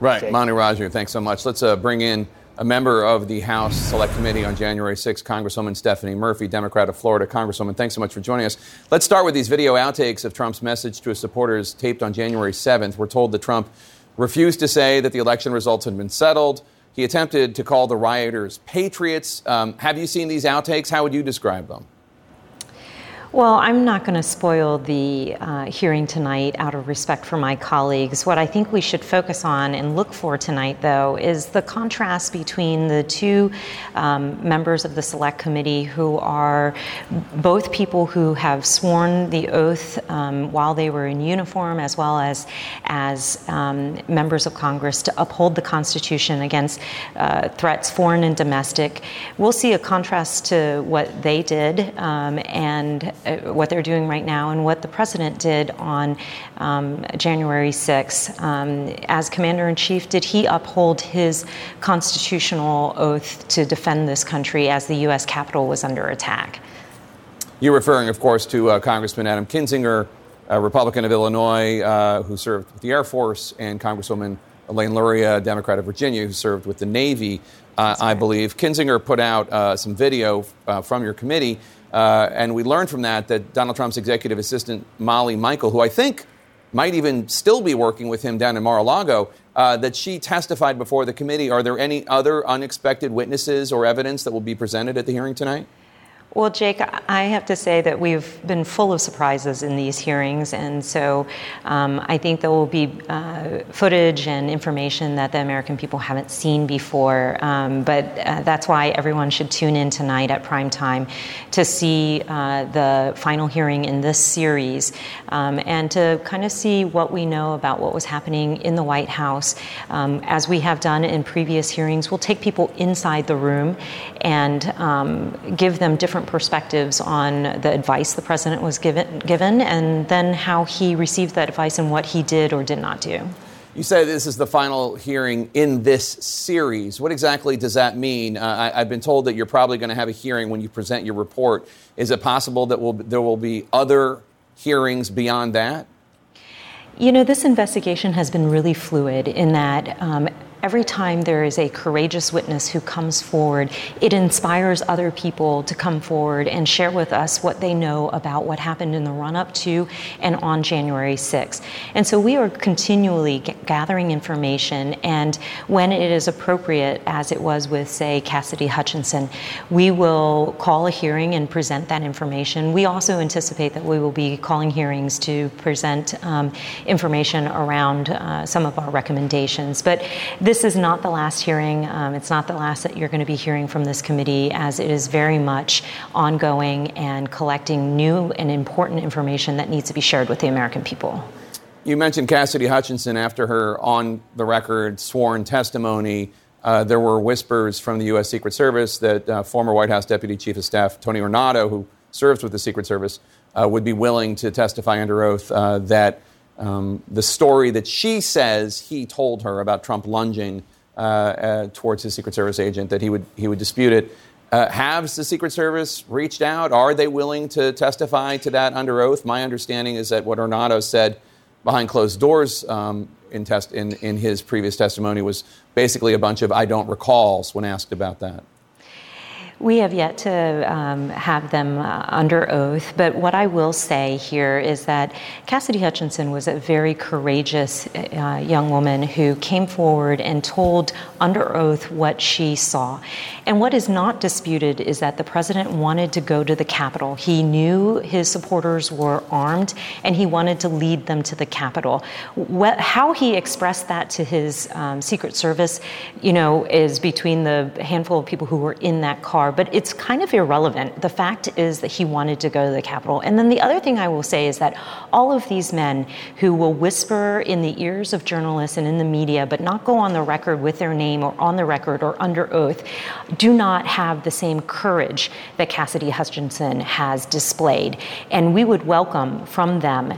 Right. Jake. Manu Raju, thanks so much. Let's uh, bring in a member of the House Select Committee on January 6, Congresswoman Stephanie Murphy, Democrat of Florida. Congresswoman, thanks so much for joining us. Let's start with these video outtakes of Trump's message to his supporters taped on January 7th. We're told that Trump refused to say that the election results had been settled. He attempted to call the rioters patriots. Um, have you seen these outtakes? How would you describe them? Well, I'm not going to spoil the uh, hearing tonight out of respect for my colleagues. What I think we should focus on and look for tonight, though, is the contrast between the two um, members of the Select Committee who are both people who have sworn the oath um, while they were in uniform, as well as as um, members of Congress, to uphold the Constitution against uh, threats, foreign and domestic. We'll see a contrast to what they did um, and what they're doing right now and what the president did on um, January 6th. Um, as commander in chief, did he uphold his constitutional oath to defend this country as the U.S. Capitol was under attack? You're referring, of course, to uh, Congressman Adam Kinzinger, a Republican of Illinois uh, who served with the Air Force, and Congresswoman Elaine Luria, Democrat of Virginia, who served with the Navy, uh, I believe. Kinzinger put out uh, some video uh, from your committee uh, and we learned from that that Donald Trump's executive assistant, Molly Michael, who I think might even still be working with him down in Mar a Lago, uh, that she testified before the committee. Are there any other unexpected witnesses or evidence that will be presented at the hearing tonight? Well, Jake, I have to say that we've been full of surprises in these hearings, and so um, I think there will be uh, footage and information that the American people haven't seen before. Um, but uh, that's why everyone should tune in tonight at prime time to see uh, the final hearing in this series um, and to kind of see what we know about what was happening in the White House. Um, as we have done in previous hearings, we'll take people inside the room and um, give them different perspectives on the advice the president was given, given and then how he received that advice and what he did or did not do. You say this is the final hearing in this series. What exactly does that mean? Uh, I, have been told that you're probably going to have a hearing when you present your report. Is it possible that we'll, there will be other hearings beyond that? You know, this investigation has been really fluid in that um, Every time there is a courageous witness who comes forward, it inspires other people to come forward and share with us what they know about what happened in the run up to and on January 6th. And so we are continually g- gathering information, and when it is appropriate, as it was with, say, Cassidy Hutchinson, we will call a hearing and present that information. We also anticipate that we will be calling hearings to present um, information around uh, some of our recommendations. But this is not the last hearing. Um, it's not the last that you're going to be hearing from this committee, as it is very much ongoing and collecting new and important information that needs to be shared with the American people. You mentioned Cassidy Hutchinson after her on the record sworn testimony. Uh, there were whispers from the U.S. Secret Service that uh, former White House Deputy Chief of Staff Tony Ornato, who serves with the Secret Service, uh, would be willing to testify under oath uh, that um, the story that she says he told her about Trump lunging uh, uh, towards his Secret Service agent, that he would, he would dispute it. Uh, has the Secret Service reached out? Are they willing to testify to that under oath? My understanding is that what Ornato said behind closed doors um, in, test, in, in his previous testimony was basically a bunch of I don't recalls when asked about that. We have yet to um, have them uh, under oath, but what I will say here is that Cassidy Hutchinson was a very courageous uh, young woman who came forward and told under oath what she saw. And what is not disputed is that the president wanted to go to the Capitol. He knew his supporters were armed and he wanted to lead them to the Capitol. What, how he expressed that to his um, Secret Service, you know, is between the handful of people who were in that car, but it's kind of irrelevant. The fact is that he wanted to go to the Capitol. And then the other thing I will say is that all of these men who will whisper in the ears of journalists and in the media, but not go on the record with their name or on the record or under oath, do not have the same courage that Cassidy Hutchinson has displayed. And we would welcome from them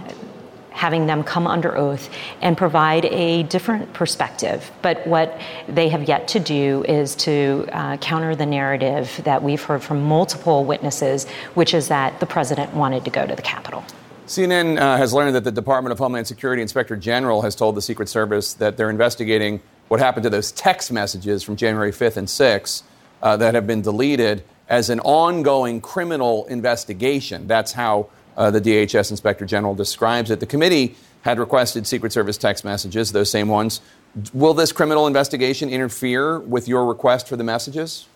having them come under oath and provide a different perspective. But what they have yet to do is to uh, counter the narrative that we've heard from multiple witnesses, which is that the president wanted to go to the Capitol. CNN uh, has learned that the Department of Homeland Security Inspector General has told the Secret Service that they're investigating what happened to those text messages from January 5th and 6th uh, that have been deleted as an ongoing criminal investigation. That's how uh, the DHS Inspector General describes it. The committee had requested Secret Service text messages, those same ones. Will this criminal investigation interfere with your request for the messages?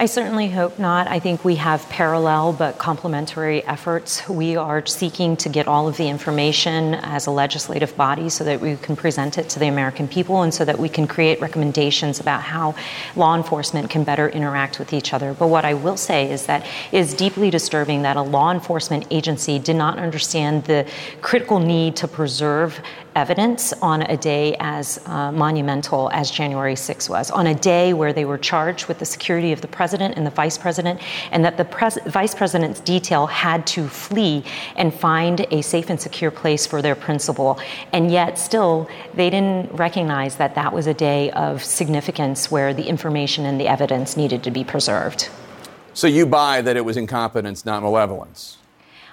I certainly hope not. I think we have parallel but complementary efforts. We are seeking to get all of the information as a legislative body so that we can present it to the American people and so that we can create recommendations about how law enforcement can better interact with each other. But what I will say is that it is deeply disturbing that a law enforcement agency did not understand the critical need to preserve evidence on a day as uh, monumental as January 6 was, on a day where they were charged with the security of the president and the vice president, and that the pres- vice president's detail had to flee and find a safe and secure place for their principal. And yet, still, they didn't recognize that that was a day of significance where the information and the evidence needed to be preserved. So you buy that it was incompetence, not malevolence?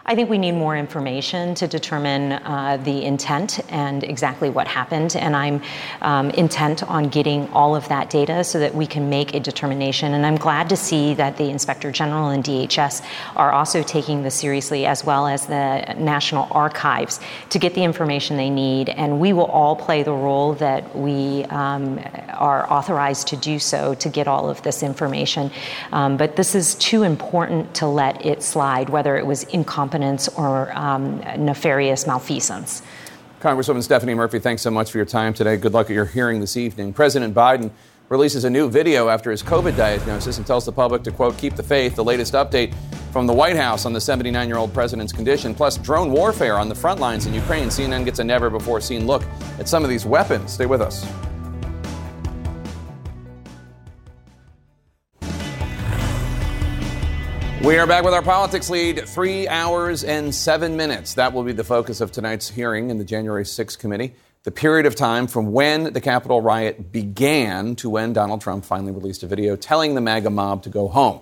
I think we need more information to determine uh, the intent and exactly what happened. And I'm um, intent on getting all of that data so that we can make a determination. And I'm glad to see that the Inspector General and DHS are also taking this seriously, as well as the National Archives, to get the information they need. And we will all play the role that we um, are authorized to do so to get all of this information. Um, but this is too important to let it slide, whether it was incompetent incompetence or um, nefarious malfeasance. Congresswoman Stephanie Murphy, thanks so much for your time today. Good luck at your hearing this evening. President Biden releases a new video after his COVID diagnosis and tells the public to, quote, keep the faith. The latest update from the White House on the 79 year old president's condition, plus drone warfare on the front lines in Ukraine. CNN gets a never before seen look at some of these weapons. Stay with us. We are back with our politics lead, three hours and seven minutes. That will be the focus of tonight's hearing in the January 6th committee. The period of time from when the Capitol riot began to when Donald Trump finally released a video telling the MAGA mob to go home.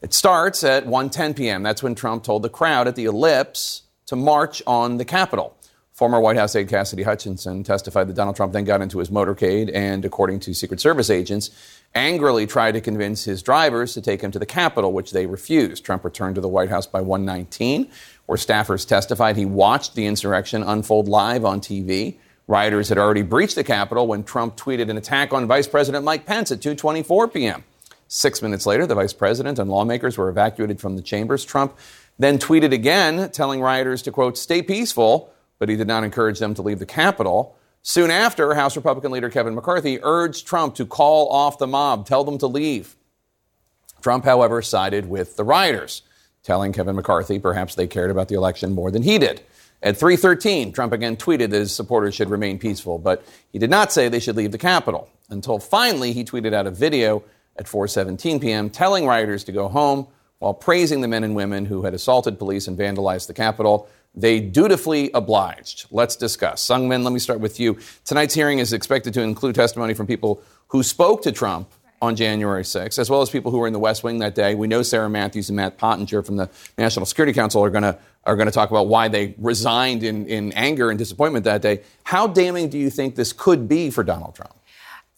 It starts at 1:10 p.m. That's when Trump told the crowd at the Ellipse to march on the Capitol. Former White House aide Cassidy Hutchinson testified that Donald Trump then got into his motorcade and, according to Secret Service agents, angrily tried to convince his drivers to take him to the Capitol, which they refused. Trump returned to the White House by 119, where staffers testified he watched the insurrection unfold live on TV. Rioters had already breached the Capitol when Trump tweeted an attack on Vice President Mike Pence at 2:24 p.m. Six minutes later, the vice president and lawmakers were evacuated from the chambers. Trump then tweeted again, telling rioters to quote, "Stay peaceful," but he did not encourage them to leave the Capitol. Soon after, House Republican leader Kevin McCarthy urged Trump to call off the mob, tell them to leave. Trump, however, sided with the rioters, telling Kevin McCarthy perhaps they cared about the election more than he did. At 3:13, Trump again tweeted that his supporters should remain peaceful, but he did not say they should leave the Capitol until finally he tweeted out a video at 4:17 p.m. telling rioters to go home while praising the men and women who had assaulted police and vandalized the Capitol. They dutifully obliged. Let's discuss. Sungmin, let me start with you. Tonight's hearing is expected to include testimony from people who spoke to Trump on January 6th, as well as people who were in the West Wing that day. We know Sarah Matthews and Matt Pottinger from the National Security Council are going to are going to talk about why they resigned in, in anger and disappointment that day. How damning do you think this could be for Donald Trump?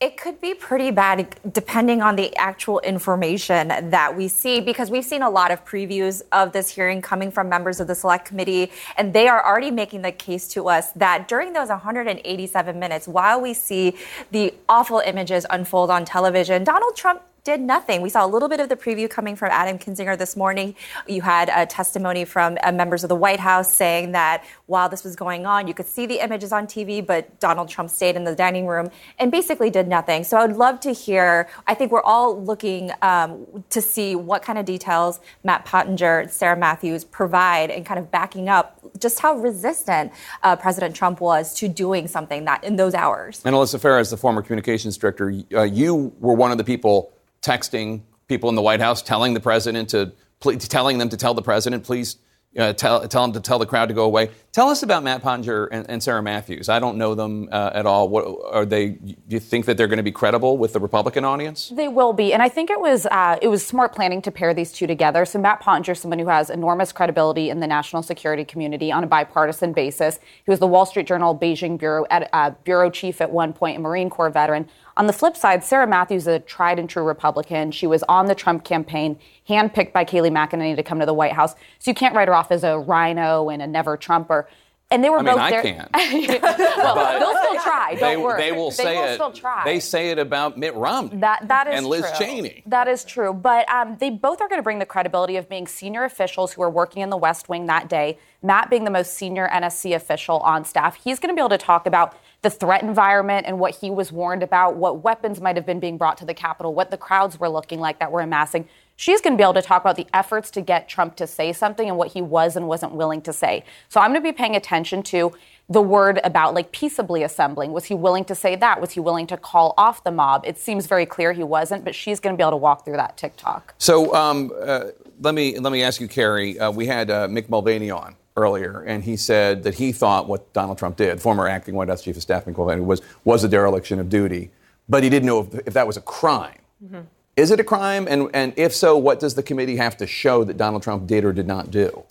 It could be pretty bad depending on the actual information that we see, because we've seen a lot of previews of this hearing coming from members of the select committee, and they are already making the case to us that during those 187 minutes, while we see the awful images unfold on television, Donald Trump did nothing. We saw a little bit of the preview coming from Adam Kinzinger this morning. You had a testimony from uh, members of the White House saying that while this was going on, you could see the images on TV, but Donald Trump stayed in the dining room and basically did nothing. So I would love to hear. I think we're all looking um, to see what kind of details Matt Pottinger, Sarah Matthews provide, and kind of backing up just how resistant uh, President Trump was to doing something that in those hours. And Alyssa Farah, the former communications director, uh, you were one of the people texting people in the White House, telling the president to, telling them to tell the president, please uh, tell, tell them to tell the crowd to go away. Tell us about Matt Pottinger and, and Sarah Matthews. I don't know them uh, at all. What are they? Do you think that they're going to be credible with the Republican audience? They will be, and I think it was uh, it was smart planning to pair these two together. So Matt Pottinger, is someone who has enormous credibility in the national security community on a bipartisan basis. He was the Wall Street Journal Beijing bureau ed, uh, bureau chief at one point, a Marine Corps veteran. On the flip side, Sarah Matthews is a tried and true Republican. She was on the Trump campaign, handpicked by Kayleigh McEnany to come to the White House. So you can't write her off as a RINO and a never Trumper. And they were I mean, both I there. can. well, they'll still try. Don't they, worry. they will say will it. still try. They say it about Mitt Romney That that is and Liz true. Cheney. That is true. But um, they both are going to bring the credibility of being senior officials who were working in the West Wing that day. Matt being the most senior NSC official on staff, he's going to be able to talk about the threat environment and what he was warned about, what weapons might have been being brought to the Capitol, what the crowds were looking like that were amassing. She's going to be able to talk about the efforts to get Trump to say something and what he was and wasn't willing to say. So I'm going to be paying attention to the word about like peaceably assembling. Was he willing to say that? Was he willing to call off the mob? It seems very clear he wasn't, but she's going to be able to walk through that tick-tock. So um, uh, let me let me ask you, Carrie. Uh, we had uh, Mick Mulvaney on earlier, and he said that he thought what Donald Trump did, former acting White House Chief of Staff Mick Mulvaney, was was a dereliction of duty, but he didn't know if, if that was a crime. Is it a crime? And and if so, what does the committee have to show that Donald Trump did or did not do?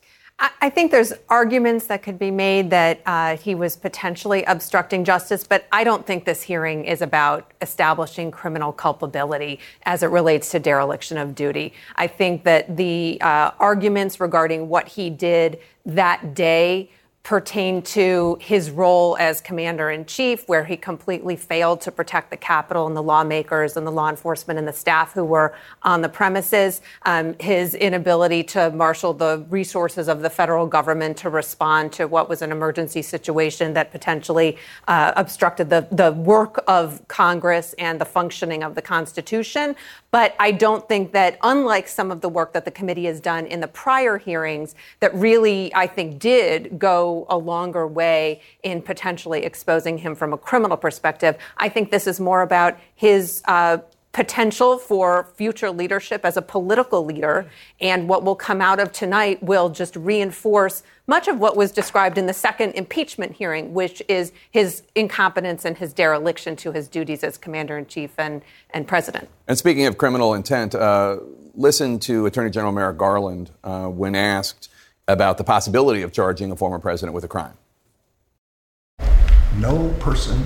I think there's arguments that could be made that uh, he was potentially obstructing justice, but I don't think this hearing is about establishing criminal culpability as it relates to dereliction of duty. I think that the uh, arguments regarding what he did that day pertain to his role as commander in chief, where he completely failed to protect the Capitol and the lawmakers and the law enforcement and the staff who were on the premises, um, his inability to marshal the resources of the federal government to respond to what was an emergency situation that potentially uh, obstructed the, the work of Congress and the functioning of the Constitution. But I don't think that, unlike some of the work that the committee has done in the prior hearings, that really, I think, did go a longer way in potentially exposing him from a criminal perspective. I think this is more about his. Uh, Potential for future leadership as a political leader, and what will come out of tonight will just reinforce much of what was described in the second impeachment hearing, which is his incompetence and his dereliction to his duties as commander in chief and, and president. And speaking of criminal intent, uh, listen to Attorney General Merrick Garland uh, when asked about the possibility of charging a former president with a crime. No person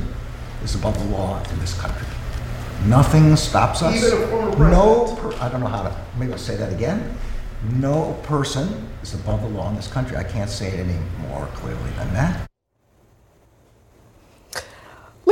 is above the law in this country. Nothing stops us. Even a former no, per- I don't know how to. Maybe I'll say that again. No person is above the law in this country. I can't say it any more clearly than that.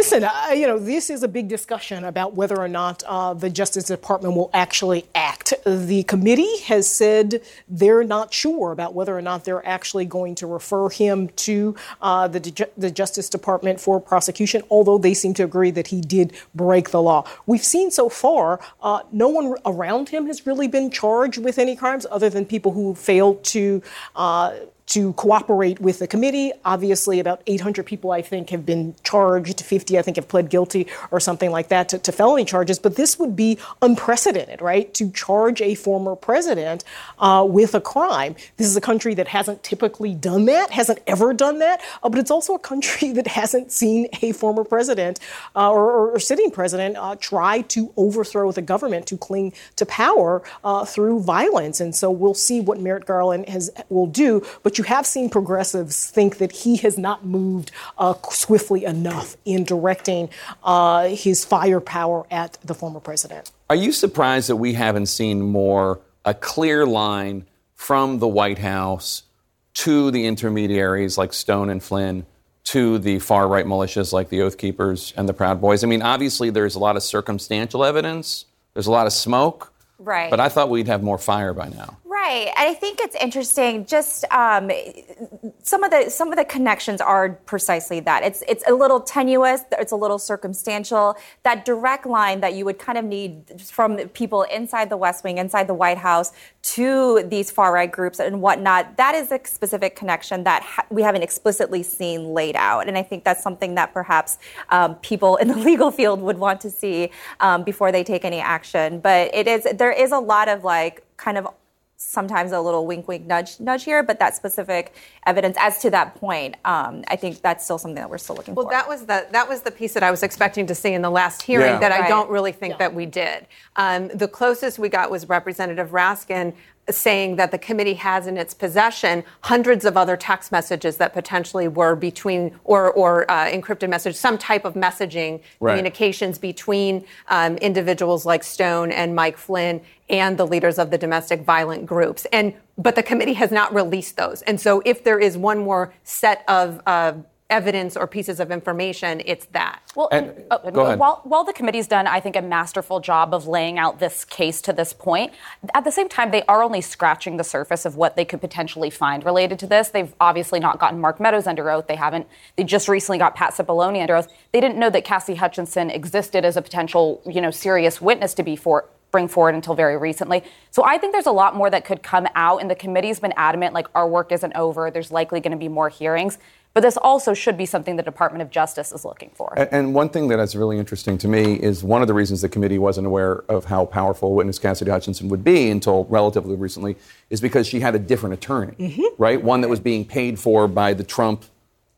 Listen, uh, you know, this is a big discussion about whether or not uh, the Justice Department will actually act. The committee has said they're not sure about whether or not they're actually going to refer him to uh, the, the Justice Department for prosecution, although they seem to agree that he did break the law. We've seen so far, uh, no one around him has really been charged with any crimes other than people who failed to. To cooperate with the committee. Obviously, about 800 people, I think, have been charged. 50, I think, have pled guilty or something like that to, to felony charges. But this would be unprecedented, right? To charge a former president uh, with a crime. This is a country that hasn't typically done that, hasn't ever done that. Uh, but it's also a country that hasn't seen a former president uh, or, or, or sitting president uh, try to overthrow the government, to cling to power uh, through violence. And so we'll see what Merrick Garland has will do. But you have seen progressives think that he has not moved uh, swiftly enough in directing uh, his firepower at the former president. Are you surprised that we haven't seen more a clear line from the White House to the intermediaries like Stone and Flynn? To the far right militias like the Oath Keepers and the Proud Boys. I mean, obviously, there's a lot of circumstantial evidence, there's a lot of smoke, Right. but I thought we'd have more fire by now. Right, and I think it's interesting. Just um, some of the some of the connections are precisely that. It's it's a little tenuous. It's a little circumstantial. That direct line that you would kind of need from people inside the West Wing, inside the White House, to these far right groups and whatnot. That is a specific connection that ha- we haven't explicitly seen laid out, and I think that's something that perhaps um, people in the legal field would want to see um, before they take any action. But it is there is a lot of like kind of sometimes a little wink, wink, nudge, nudge here, but that specific evidence as to that point, um, I think that's still something that we're still looking Well, for. Well, that was the that was the piece that I was expecting to see in the last hearing Yeah. that I don't really think that we did. Um, the closest we got was Representative Raskin saying that the committee has in its possession hundreds of other text messages that potentially were between or, or uh, encrypted message, some type of messaging Right. communications between um, individuals like Stone and Mike Flynn and the leaders of the domestic violent groups. And but the committee has not released those. And so if there is one more set of uh, evidence or pieces of information, it's that. Well, And- uh, go ahead. While, while the committee's done, I think, a masterful job of laying out this case to this point, at the same time, they are only scratching the surface of what they could potentially find related to this. They've obviously not gotten Mark Meadows under oath. They haven't. They just recently got Pat Cipollone under oath. They didn't know that Cassie Hutchinson existed as a potential, you know, serious witness to be for bring forward until very recently. So I think there's a lot more that could come out, and the committee's been adamant, like our work isn't over. There's likely going to be more hearings. But this also should be something the Department of Justice is looking for. And- And one thing that is really interesting to me is one of the reasons the committee wasn't aware of how powerful witness Cassidy Hutchinson would be until relatively recently is because she had a different attorney, right? One that was being paid for by the Trump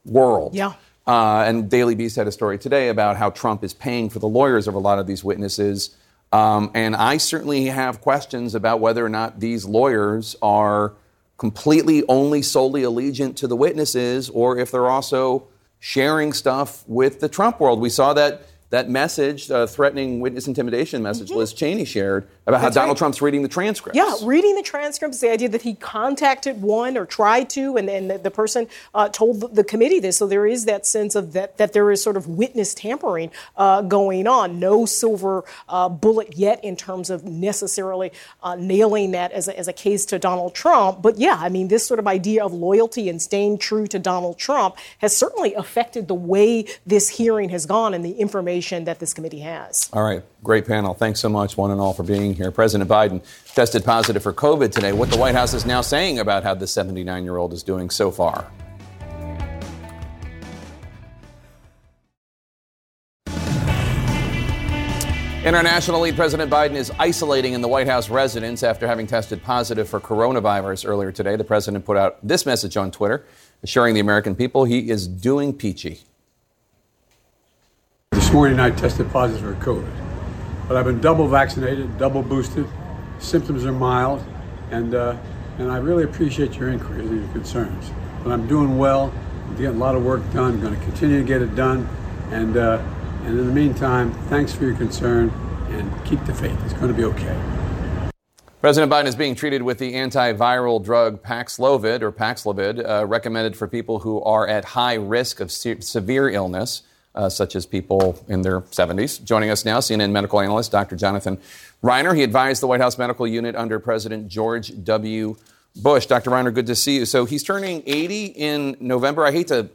world. Yeah. Uh, and Daily Beast had a story today about how Trump is paying for the lawyers of a lot of these witnesses. Um, and I certainly have questions about whether or not these lawyers are completely only solely allegiant to the witnesses or if they're also sharing stuff with the Trump world. We saw that that message, uh, threatening witness intimidation message, Liz Cheney shared about how That's Donald right. Trump's reading the transcripts. Yeah, reading the transcripts, the idea that he contacted one or tried to, and, then the, the person uh, told the, the committee this. So there is that sense of that that there is sort of witness tampering uh, going on. No silver uh, bullet yet in terms of necessarily uh, nailing that as a, as a case to Donald Trump. But yeah, I mean, this sort of idea of loyalty and staying true to Donald Trump has certainly affected the way this hearing has gone and the information that this committee has. All right, great panel. Thanks so much, one and all, for being here. President Biden tested positive for COVID today. What the White House is now saying about how the 79 year old is doing so far. Internationally, President Biden is isolating in the White House residence after having tested positive for coronavirus earlier today. The president put out this message on Twitter, assuring the American people he is doing peachy. This morning I tested positive for COVID, but I've been double vaccinated, double boosted. Symptoms are mild, and uh, and I really appreciate your inquiries and your concerns. But I'm doing well. I'm getting a lot of work done. I'm going to continue to get it done, and uh, and in the meantime, thanks for your concern and keep the faith. It's going to be okay. President Biden is being treated with the antiviral drug Paxlovid or Paxlovid, uh, recommended for people who are at high risk of se- severe illness, uh, such as people in their 70s. Joining us now, CNN medical analyst Dr. Jonathan Reiner. He advised the White House medical unit under President George W. Bush. Dr. Reiner, good to see you. So he's turning 80 in November. I hate to,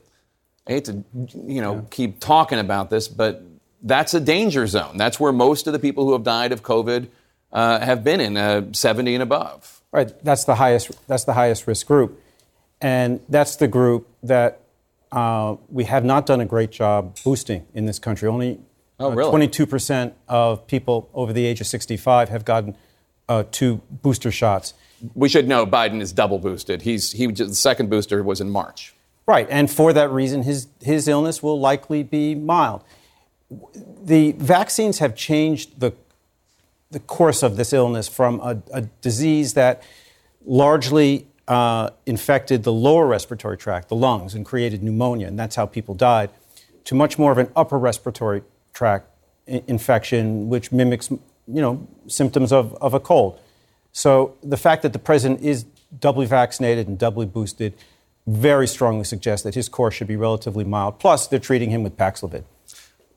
I hate to, you know, keep talking about this, but that's a danger zone. That's where most of the people who have died of COVID uh, have been in uh, 70 and above. Right. That's the highest. That's the highest risk group, and that's the group that uh, we have not done a great job boosting in this country. Only Oh, really? twenty-two percent of people over the age of sixty-five have gotten uh, two booster shots. We should know Biden is double boosted. He's he the second booster was in March. Right, and for that reason, his his illness will likely be mild. The vaccines have changed the the course of this illness from a, a disease that largely uh, infected the lower respiratory tract, the lungs, and created pneumonia, and that's how people died, to much more of an upper respiratory tract i- infection, which mimics, you know, symptoms of, of a cold. So the fact that the president is doubly vaccinated and doubly boosted very strongly suggests that his course should be relatively mild. Plus, they're treating him with Paxlovid.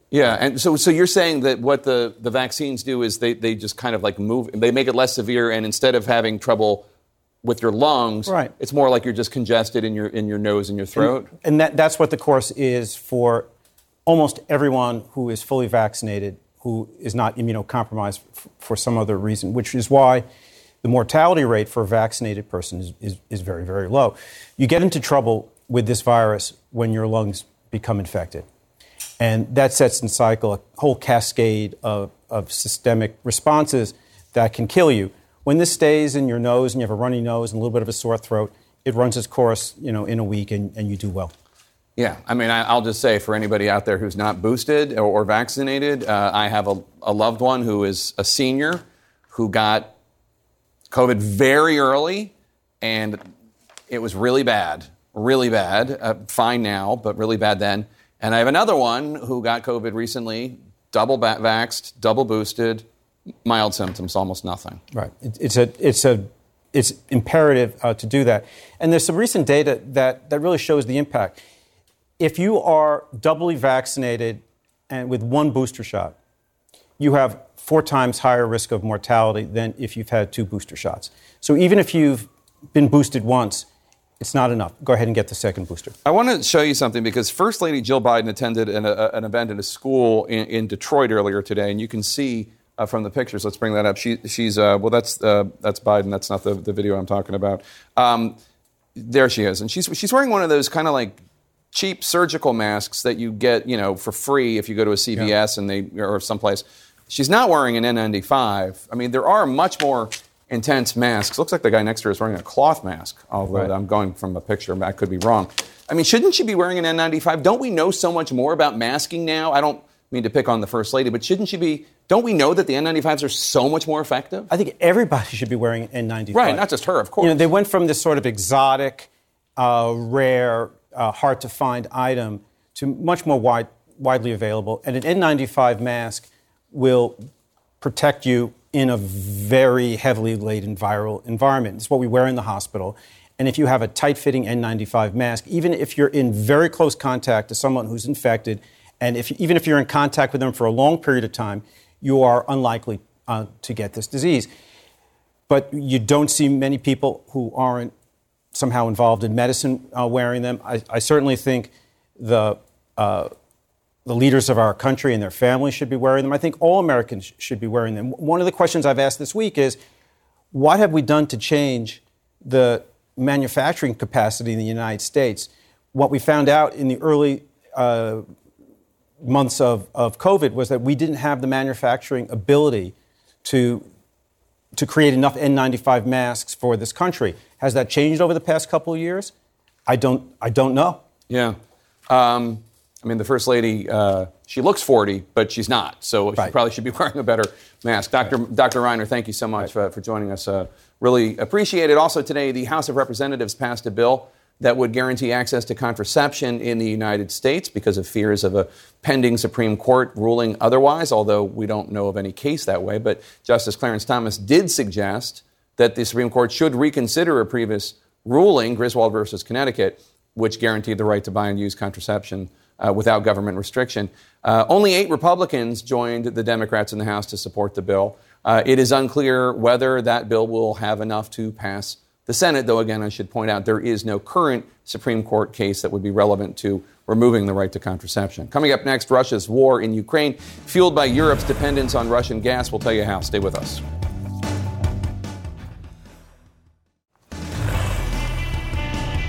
Yeah, and so so you're saying that what the, the vaccines do is they, they just kind of like move, they make it less severe, and instead of having trouble with your lungs, Right. it's more like you're just congested in your in your nose and your throat. And, and that, that's what the course is for almost everyone who is fully vaccinated, who is not immunocompromised f- for some other reason, which is why the mortality rate for a vaccinated person is, is, is very, very low. You get into trouble with this virus when your lungs become infected. And that sets in cycle a whole cascade of, of systemic responses that can kill you. When this stays in your nose and you have a runny nose and a little bit of a sore throat, it runs its course, you know, in a week and, and you do well. Yeah, I mean, I, I'll just say for anybody out there who's not boosted or, or vaccinated, uh, I have a, a loved one who is a senior who got COVID very early, and it was really bad, really bad. Uh, fine now, but really bad then. And I have another one who got COVID recently, double vaxxed, double boosted, mild symptoms, almost nothing. Right. It, it's a it's a it's imperative uh, to do that. And there's some recent data that that really shows the impact. If you are doubly vaccinated and with one booster shot, you have four times higher risk of mortality than if you've had two booster shots. So even if you've been boosted once, it's not enough. Go ahead and get the second booster. I want to show you something because First Lady Jill Biden attended an, a, an event in a school in, in, Detroit earlier today, and you can see uh, from the pictures. Let's bring that up. She, she's uh, well, that's uh, that's Biden. That's not the, the video I'm talking about. Um, there she is, and she's she's wearing one of those kind of like cheap surgical masks that you get, you know, for free if you go to a CVS yeah. and they or someplace. She's not wearing an N95. I mean, there are much more intense masks. Looks like the guy next to her is wearing a cloth mask, although right. I'm going from a picture, I could be wrong. I mean, shouldn't she be wearing an N95? Don't we know so much more about masking now? I don't mean to pick on the First Lady, but shouldn't she be? Don't we know that the N95s are so much more effective? I think everybody should be wearing an N95. Right, not just her, of course. You know, they went from this sort of exotic, uh, rare, uh, hard to find item to much more wide, widely available. And an N95 mask will protect you in a very heavily laden viral environment. It's what we wear in the hospital. And if you have a tight fitting N95 mask, even if you're in very close contact to someone who's infected, and if, even if you're in contact with them for a long period of time, you are unlikely uh, to get this disease. But you don't see many people who aren't somehow involved in medicine uh, wearing them. I, I, certainly think the uh, the leaders of our country and their families should be wearing them. I think all Americans should be wearing them. One of the questions I've asked this week is what have we done to change the manufacturing capacity in the United States? What we found out in the early uh, months of, of COVID was that we didn't have the manufacturing ability to, to create enough N95 masks for this country. Has that changed over the past couple of years? I don't, I don't know. Yeah. Um, I mean, the first lady, uh, she looks 40, but she's not. So right. she probably should be wearing a better mask. Dr. Right. Dr. Reiner, thank you so much right. for, for, joining us. Uh, really appreciate it. Also, today, the House of Representatives passed a bill that would guarantee access to contraception in the United States because of fears of a pending Supreme Court ruling otherwise, although we don't know of any case that way. But Justice Clarence Thomas did suggest that the Supreme Court should reconsider a previous ruling, Griswold versus Connecticut, which guaranteed the right to buy and use contraception uh, without government restriction. Uh, only eight Republicans joined the Democrats in the House to support the bill. Uh, it is unclear whether that bill will have enough to pass the Senate, though, again, I should point out there is no current Supreme Court case that would be relevant to removing the right to contraception. Coming up next, Russia's war in Ukraine, fueled by Europe's dependence on Russian gas. We'll tell you how. Stay with us.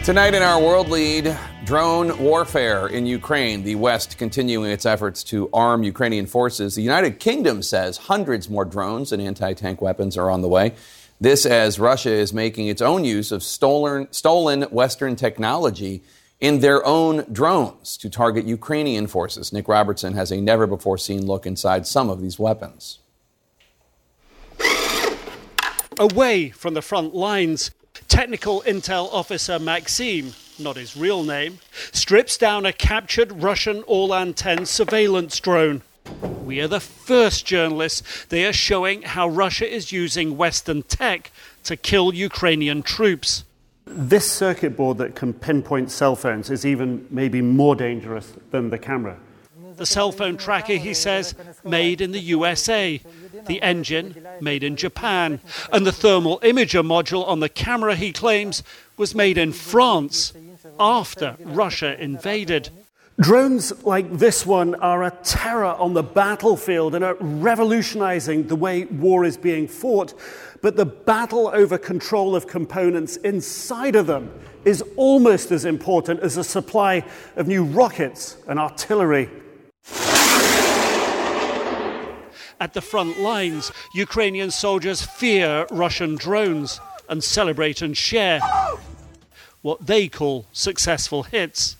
Tonight in our world lead, drone warfare in Ukraine. The West continuing its efforts to arm Ukrainian forces. The United Kingdom says hundreds more drones and anti tank weapons are on the way. This as Russia is making its own use of stolen, stolen Western technology in their own drones to target Ukrainian forces. Nick Robertson has a never before seen look inside some of these weapons. Away from the front lines, Technical Intel Officer Maxime, not his real name, strips down a captured Russian Orlan-10 surveillance drone. We are the first journalists. They are showing how Russia is using Western tech to kill Ukrainian troops. This circuit board that can pinpoint cell phones is even maybe more dangerous than the camera. The cell phone tracker, he says, made in the USA the engine made in Japan, and the thermal imager module on the camera, he claims, was made in France after Russia invaded. Drones like this one are a terror on the battlefield and are revolutionizing the way war is being fought. But the battle over control of components inside of them is almost as important as a supply of new rockets and artillery. At the front lines, Ukrainian soldiers fear Russian drones and celebrate and share what they call successful hits.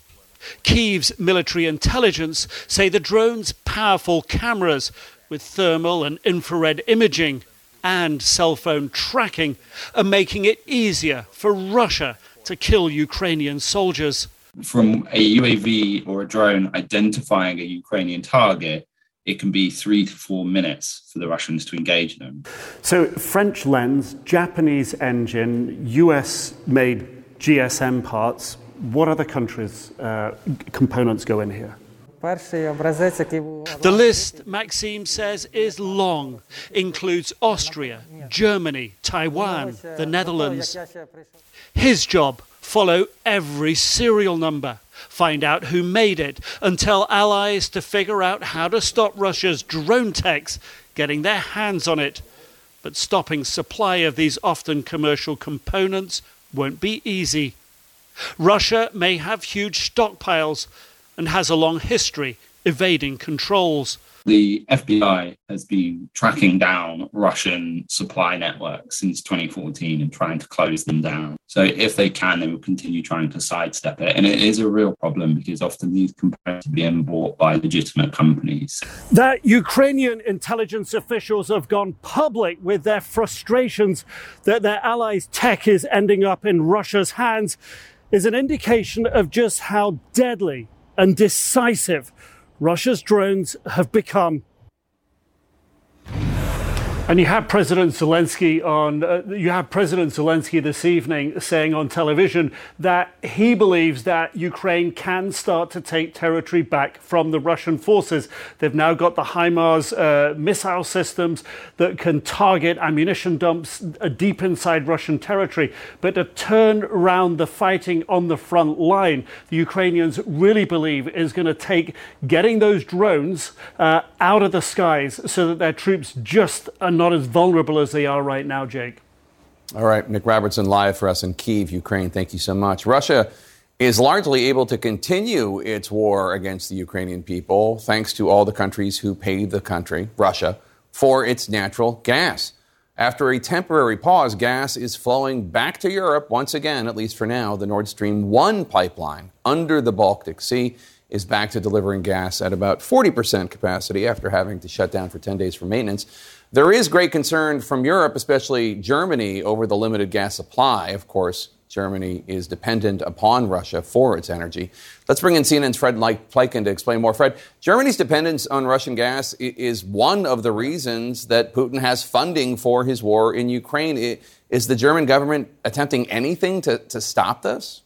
Kiev's military intelligence say the drone's powerful cameras with thermal and infrared imaging and cell phone tracking are making it easier for Russia to kill Ukrainian soldiers. From a UAV or a drone identifying a Ukrainian target, it can be three to four minutes for the Russians to engage them. So, French lens, Japanese engine, US made GSM parts. What other countries' uh, components go in here? The list, Maxime says, is long, includes Austria, Germany, Taiwan, the Netherlands. His job follow every serial number, find out who made it, and tell allies to figure out how to stop Russia's drone techs getting their hands on it. But stopping supply of these often commercial components won't be easy. Russia may have huge stockpiles and has a long history evading controls. The FBI has been tracking down Russian supply networks since 2014 and trying to close them down. So, if they can, they will continue trying to sidestep it. And it is a real problem because often these components are being bought by legitimate companies. That Ukrainian intelligence officials have gone public with their frustrations that their allies' tech is ending up in Russia's hands is an indication of just how deadly and decisive Russia's drones have become. And you have President Zelensky on. Uh, you have President Zelensky this evening saying on television that he believes that Ukraine can start to take territory back from the Russian forces. They've now got the HIMARS uh, missile systems that can target ammunition dumps uh, deep inside Russian territory. But to turn around the fighting on the front line, the Ukrainians really believe is going to take getting those drones uh, out of the skies so that their troops just are not as vulnerable as they are right now, Jake. All right, Nick Robertson live for us in Kiev, Ukraine. Thank you so much. Russia is largely able to continue its war against the Ukrainian people thanks to all the countries who pay the country, Russia, for its natural gas. After a temporary pause, gas is flowing back to Europe once again, at least for now. The Nord Stream 1 pipeline under the Baltic Sea is back to delivering gas at about 40% capacity after having to shut down for 10 days for maintenance. There is great concern from Europe, especially Germany, over the limited gas supply. Of course, Germany is dependent upon Russia for its energy. Let's bring in CNN's Fred Pleitgen to explain more. Fred, Germany's dependence on Russian gas is one of the reasons that Putin has funding for his war in Ukraine. Is the German government attempting anything to, to stop this?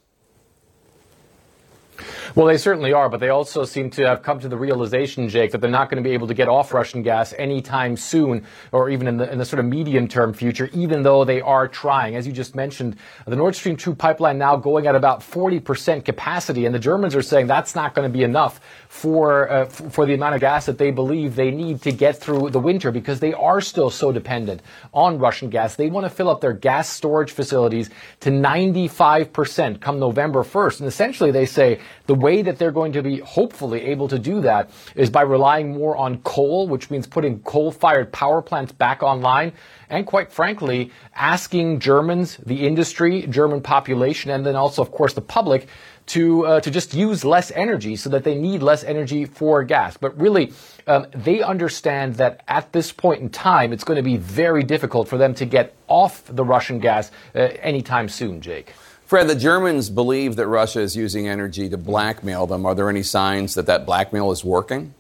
Well, they certainly are, but they also seem to have come to the realization, Jake, that they're not going to be able to get off Russian gas anytime soon, or even in the, in the sort of medium term future, even though they are trying. As you just mentioned, the Nord Stream 2 pipeline now going at about 40% capacity, and the Germans are saying that's not going to be enough for uh, for the amount of gas that they believe they need to get through the winter because they are still so dependent on Russian gas. They want to fill up their gas storage facilities to 95% come November 1st. And essentially they say the way that they're going to be hopefully able to do that is by relying more on coal, which means putting coal-fired power plants back online and quite frankly, asking Germans, the industry, German population, and then also, of course, the public to uh, to just use less energy so that they need less energy for gas. But really, um, they understand that at this point in time, it's going to be very difficult for them to get off the Russian gas uh, anytime soon, Jake. Fred, the Germans believe that Russia is using energy to blackmail them. Are there any signs that that blackmail is working?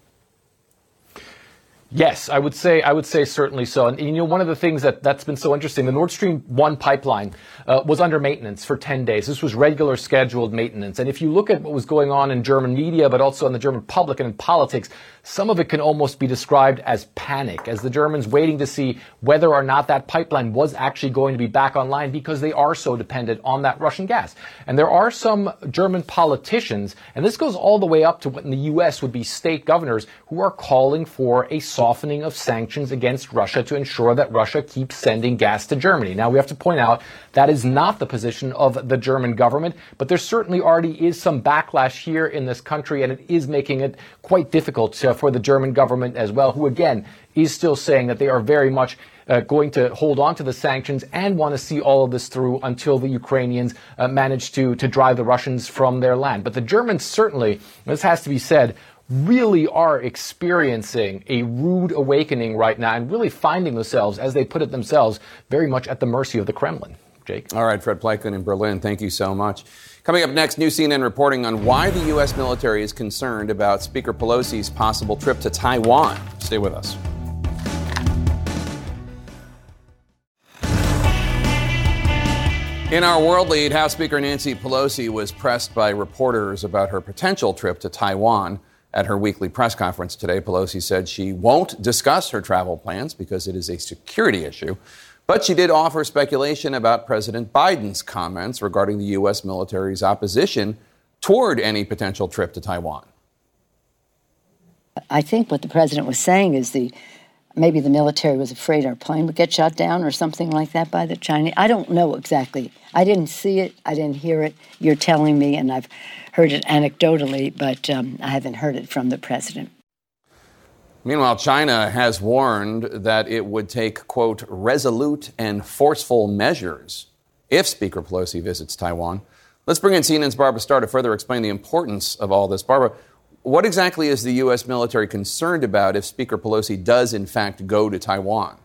Yes, I would say I would say certainly so. And, you know, one of the things that that's been so interesting, the Nord Stream one pipeline uh, was under maintenance for 10 days. This was regular scheduled maintenance. And if you look at what was going on in German media, but also in the German public and in politics, some of it can almost be described as panic, as the Germans waiting to see whether or not that pipeline was actually going to be back online because they are so dependent on that Russian gas. And there are some German politicians, and this goes all the way up to what in the U.S. would be state governors who are calling for a softening of sanctions against Russia to ensure that Russia keeps sending gas to Germany. Now, we have to point out that is not the position of the German government, but there certainly already is some backlash here in this country, and it is making it quite difficult to, for the German government as well, who again is still saying that they are very much uh, going to hold on to the sanctions and want to see all of this through until the Ukrainians uh, manage to, to drive the Russians from their land. But the Germans certainly, this has to be said, really are experiencing a rude awakening right now and really finding themselves, as they put it themselves, very much at the mercy of the Kremlin. Jake. All right, Fred Pleitgen in Berlin, thank you so much. Coming up next, new CNN reporting on why the U.S. military is concerned about Speaker Pelosi's possible trip to Taiwan. Stay with us. In our world lead, House Speaker Nancy Pelosi was pressed by reporters about her potential trip to Taiwan. At her weekly press conference today, Pelosi said she won't discuss her travel plans because it is a security issue. But she did offer speculation about President Biden's comments regarding the U.S. military's opposition toward any potential trip to Taiwan. I think what the president was saying is the maybe the military was afraid our plane would get shot down or something like that by the Chinese. I don't know exactly. I didn't see it. I didn't hear it. You're telling me, and I've heard it anecdotally, but um, I haven't heard it from the president. Meanwhile, China has warned that it would take, quote, resolute and forceful measures if Speaker Pelosi visits Taiwan. Let's bring in CNN's Barbara Starr to further explain the importance of all this. Barbara, what exactly is the U.S. military concerned about if Speaker Pelosi does, in fact, go to Taiwan?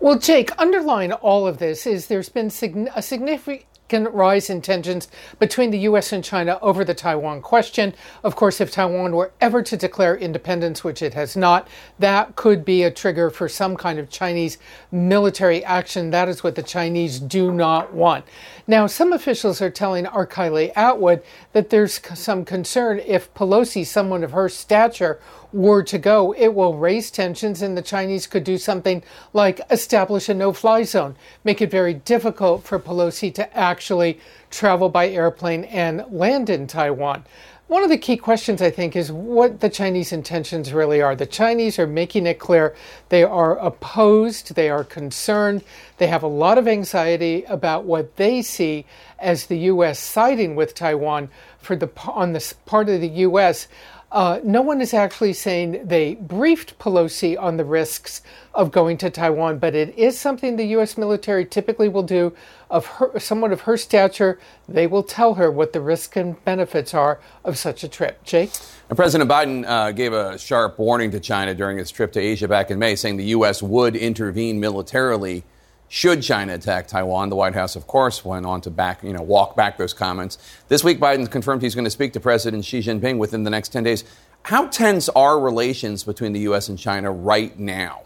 Well, Jake, underlying all of this is there's been a significant significant rise in tensions between the U.S. and China over the Taiwan question. Of course, if Taiwan were ever to declare independence, which it has not, that could be a trigger for some kind of Chinese military action. That is what the Chinese do not want. Now, some officials are telling our Kylie Atwood that there's some concern if Pelosi, someone of her stature, were to go, it will raise tensions, and the Chinese could do something like establish a no fly zone, make it very difficult for Pelosi to actually travel by airplane and land in Taiwan. One of the key questions, I think, is what the Chinese intentions really are. The Chinese are making it clear they are opposed, they are concerned, they have a lot of anxiety about what they see as the U.S. siding with Taiwan for the on the part of the U.S. Uh, no one is actually saying they briefed Pelosi on the risks of going to Taiwan, but it is something the U.S. military typically will do. Of her, someone of her stature, they will tell her what the risks and benefits are of such a trip. Jake? President Biden uh, gave a sharp warning to China during his trip to Asia back in May, saying the U.S. would intervene militarily should China attack Taiwan. The White House, of course, went on to back, you know, walk back those comments. This week, Biden confirmed he's going to speak to President Xi Jinping within the next 10 days. How tense are relations between the U.S. and China right now?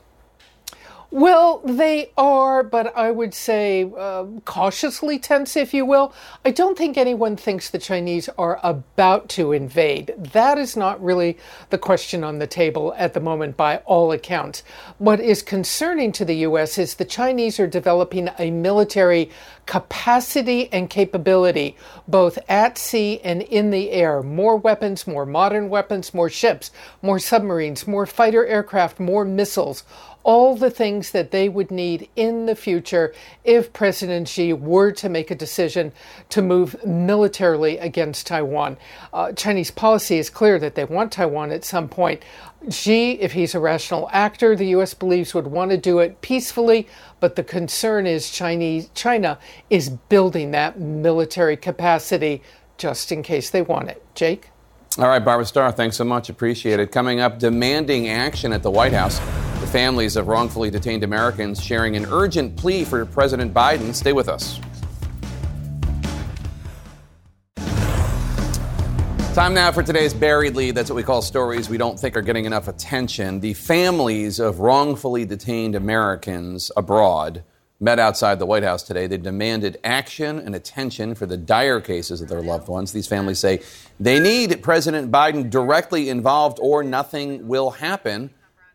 Well, they are, but I would say uh, cautiously tense, if you will. I don't think anyone thinks the Chinese are about to invade. That is not really the question on the table at the moment, by all accounts. What is concerning to the U.S. is the Chinese are developing a military capacity and capability, both at sea and in the air. More weapons, more modern weapons, more ships, more submarines, more fighter aircraft, more missiles all the things that they would need in the future if President Xi were to make a decision to move militarily against Taiwan. Uh, Chinese policy is clear that they want Taiwan at some point. Xi, if he's a rational actor, the U.S. believes would want to do it peacefully, but the concern is Chinese, China is building that military capacity just in case they want it. Jake? All right, Barbara Starr, thanks so much. Appreciate it. Coming up, demanding action at the White House. The families of wrongfully detained Americans sharing an urgent plea for President Biden. Stay with us. Time now for today's buried lead. That's what we call stories we don't think are getting enough attention. The families of wrongfully detained Americans abroad met outside the White House today. They demanded action and attention for the dire cases of their loved ones. These families say they need President Biden directly involved or nothing will happen.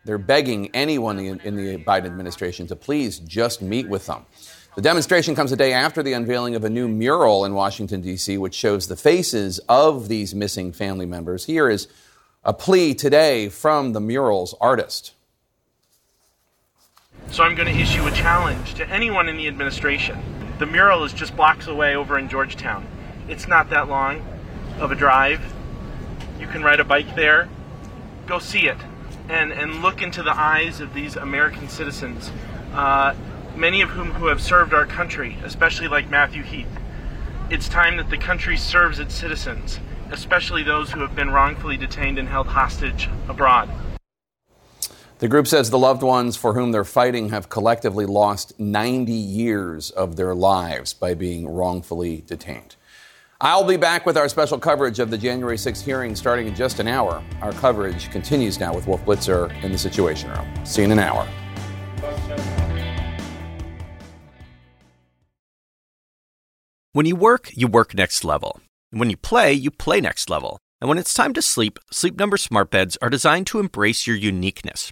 They're begging anyone in the Biden administration to please just meet with them. The demonstration comes a day after the unveiling of a new mural in Washington, D.C., which shows the faces of these missing family members. Here is a plea today from the mural's artist. So I'm going to issue a challenge to anyone in the administration. The mural is just blocks away over in Georgetown. It's not that long of a drive. You can ride a bike there. Go see it and, and look into the eyes of these American citizens, uh, many of whom who have served our country, especially like Matthew Heath. It's time that the country serves its citizens, especially those who have been wrongfully detained and held hostage abroad. The group says the loved ones for whom they're fighting have collectively lost 90 years of their lives by being wrongfully detained. I'll be back with our special coverage of the January 6th hearing starting in just an hour. Our coverage continues now with Wolf Blitzer in the Situation Room. See you in an hour. When you work, you work next level. When you play, you play next level. And when it's time to sleep, Sleep Number smart beds are designed to embrace your uniqueness,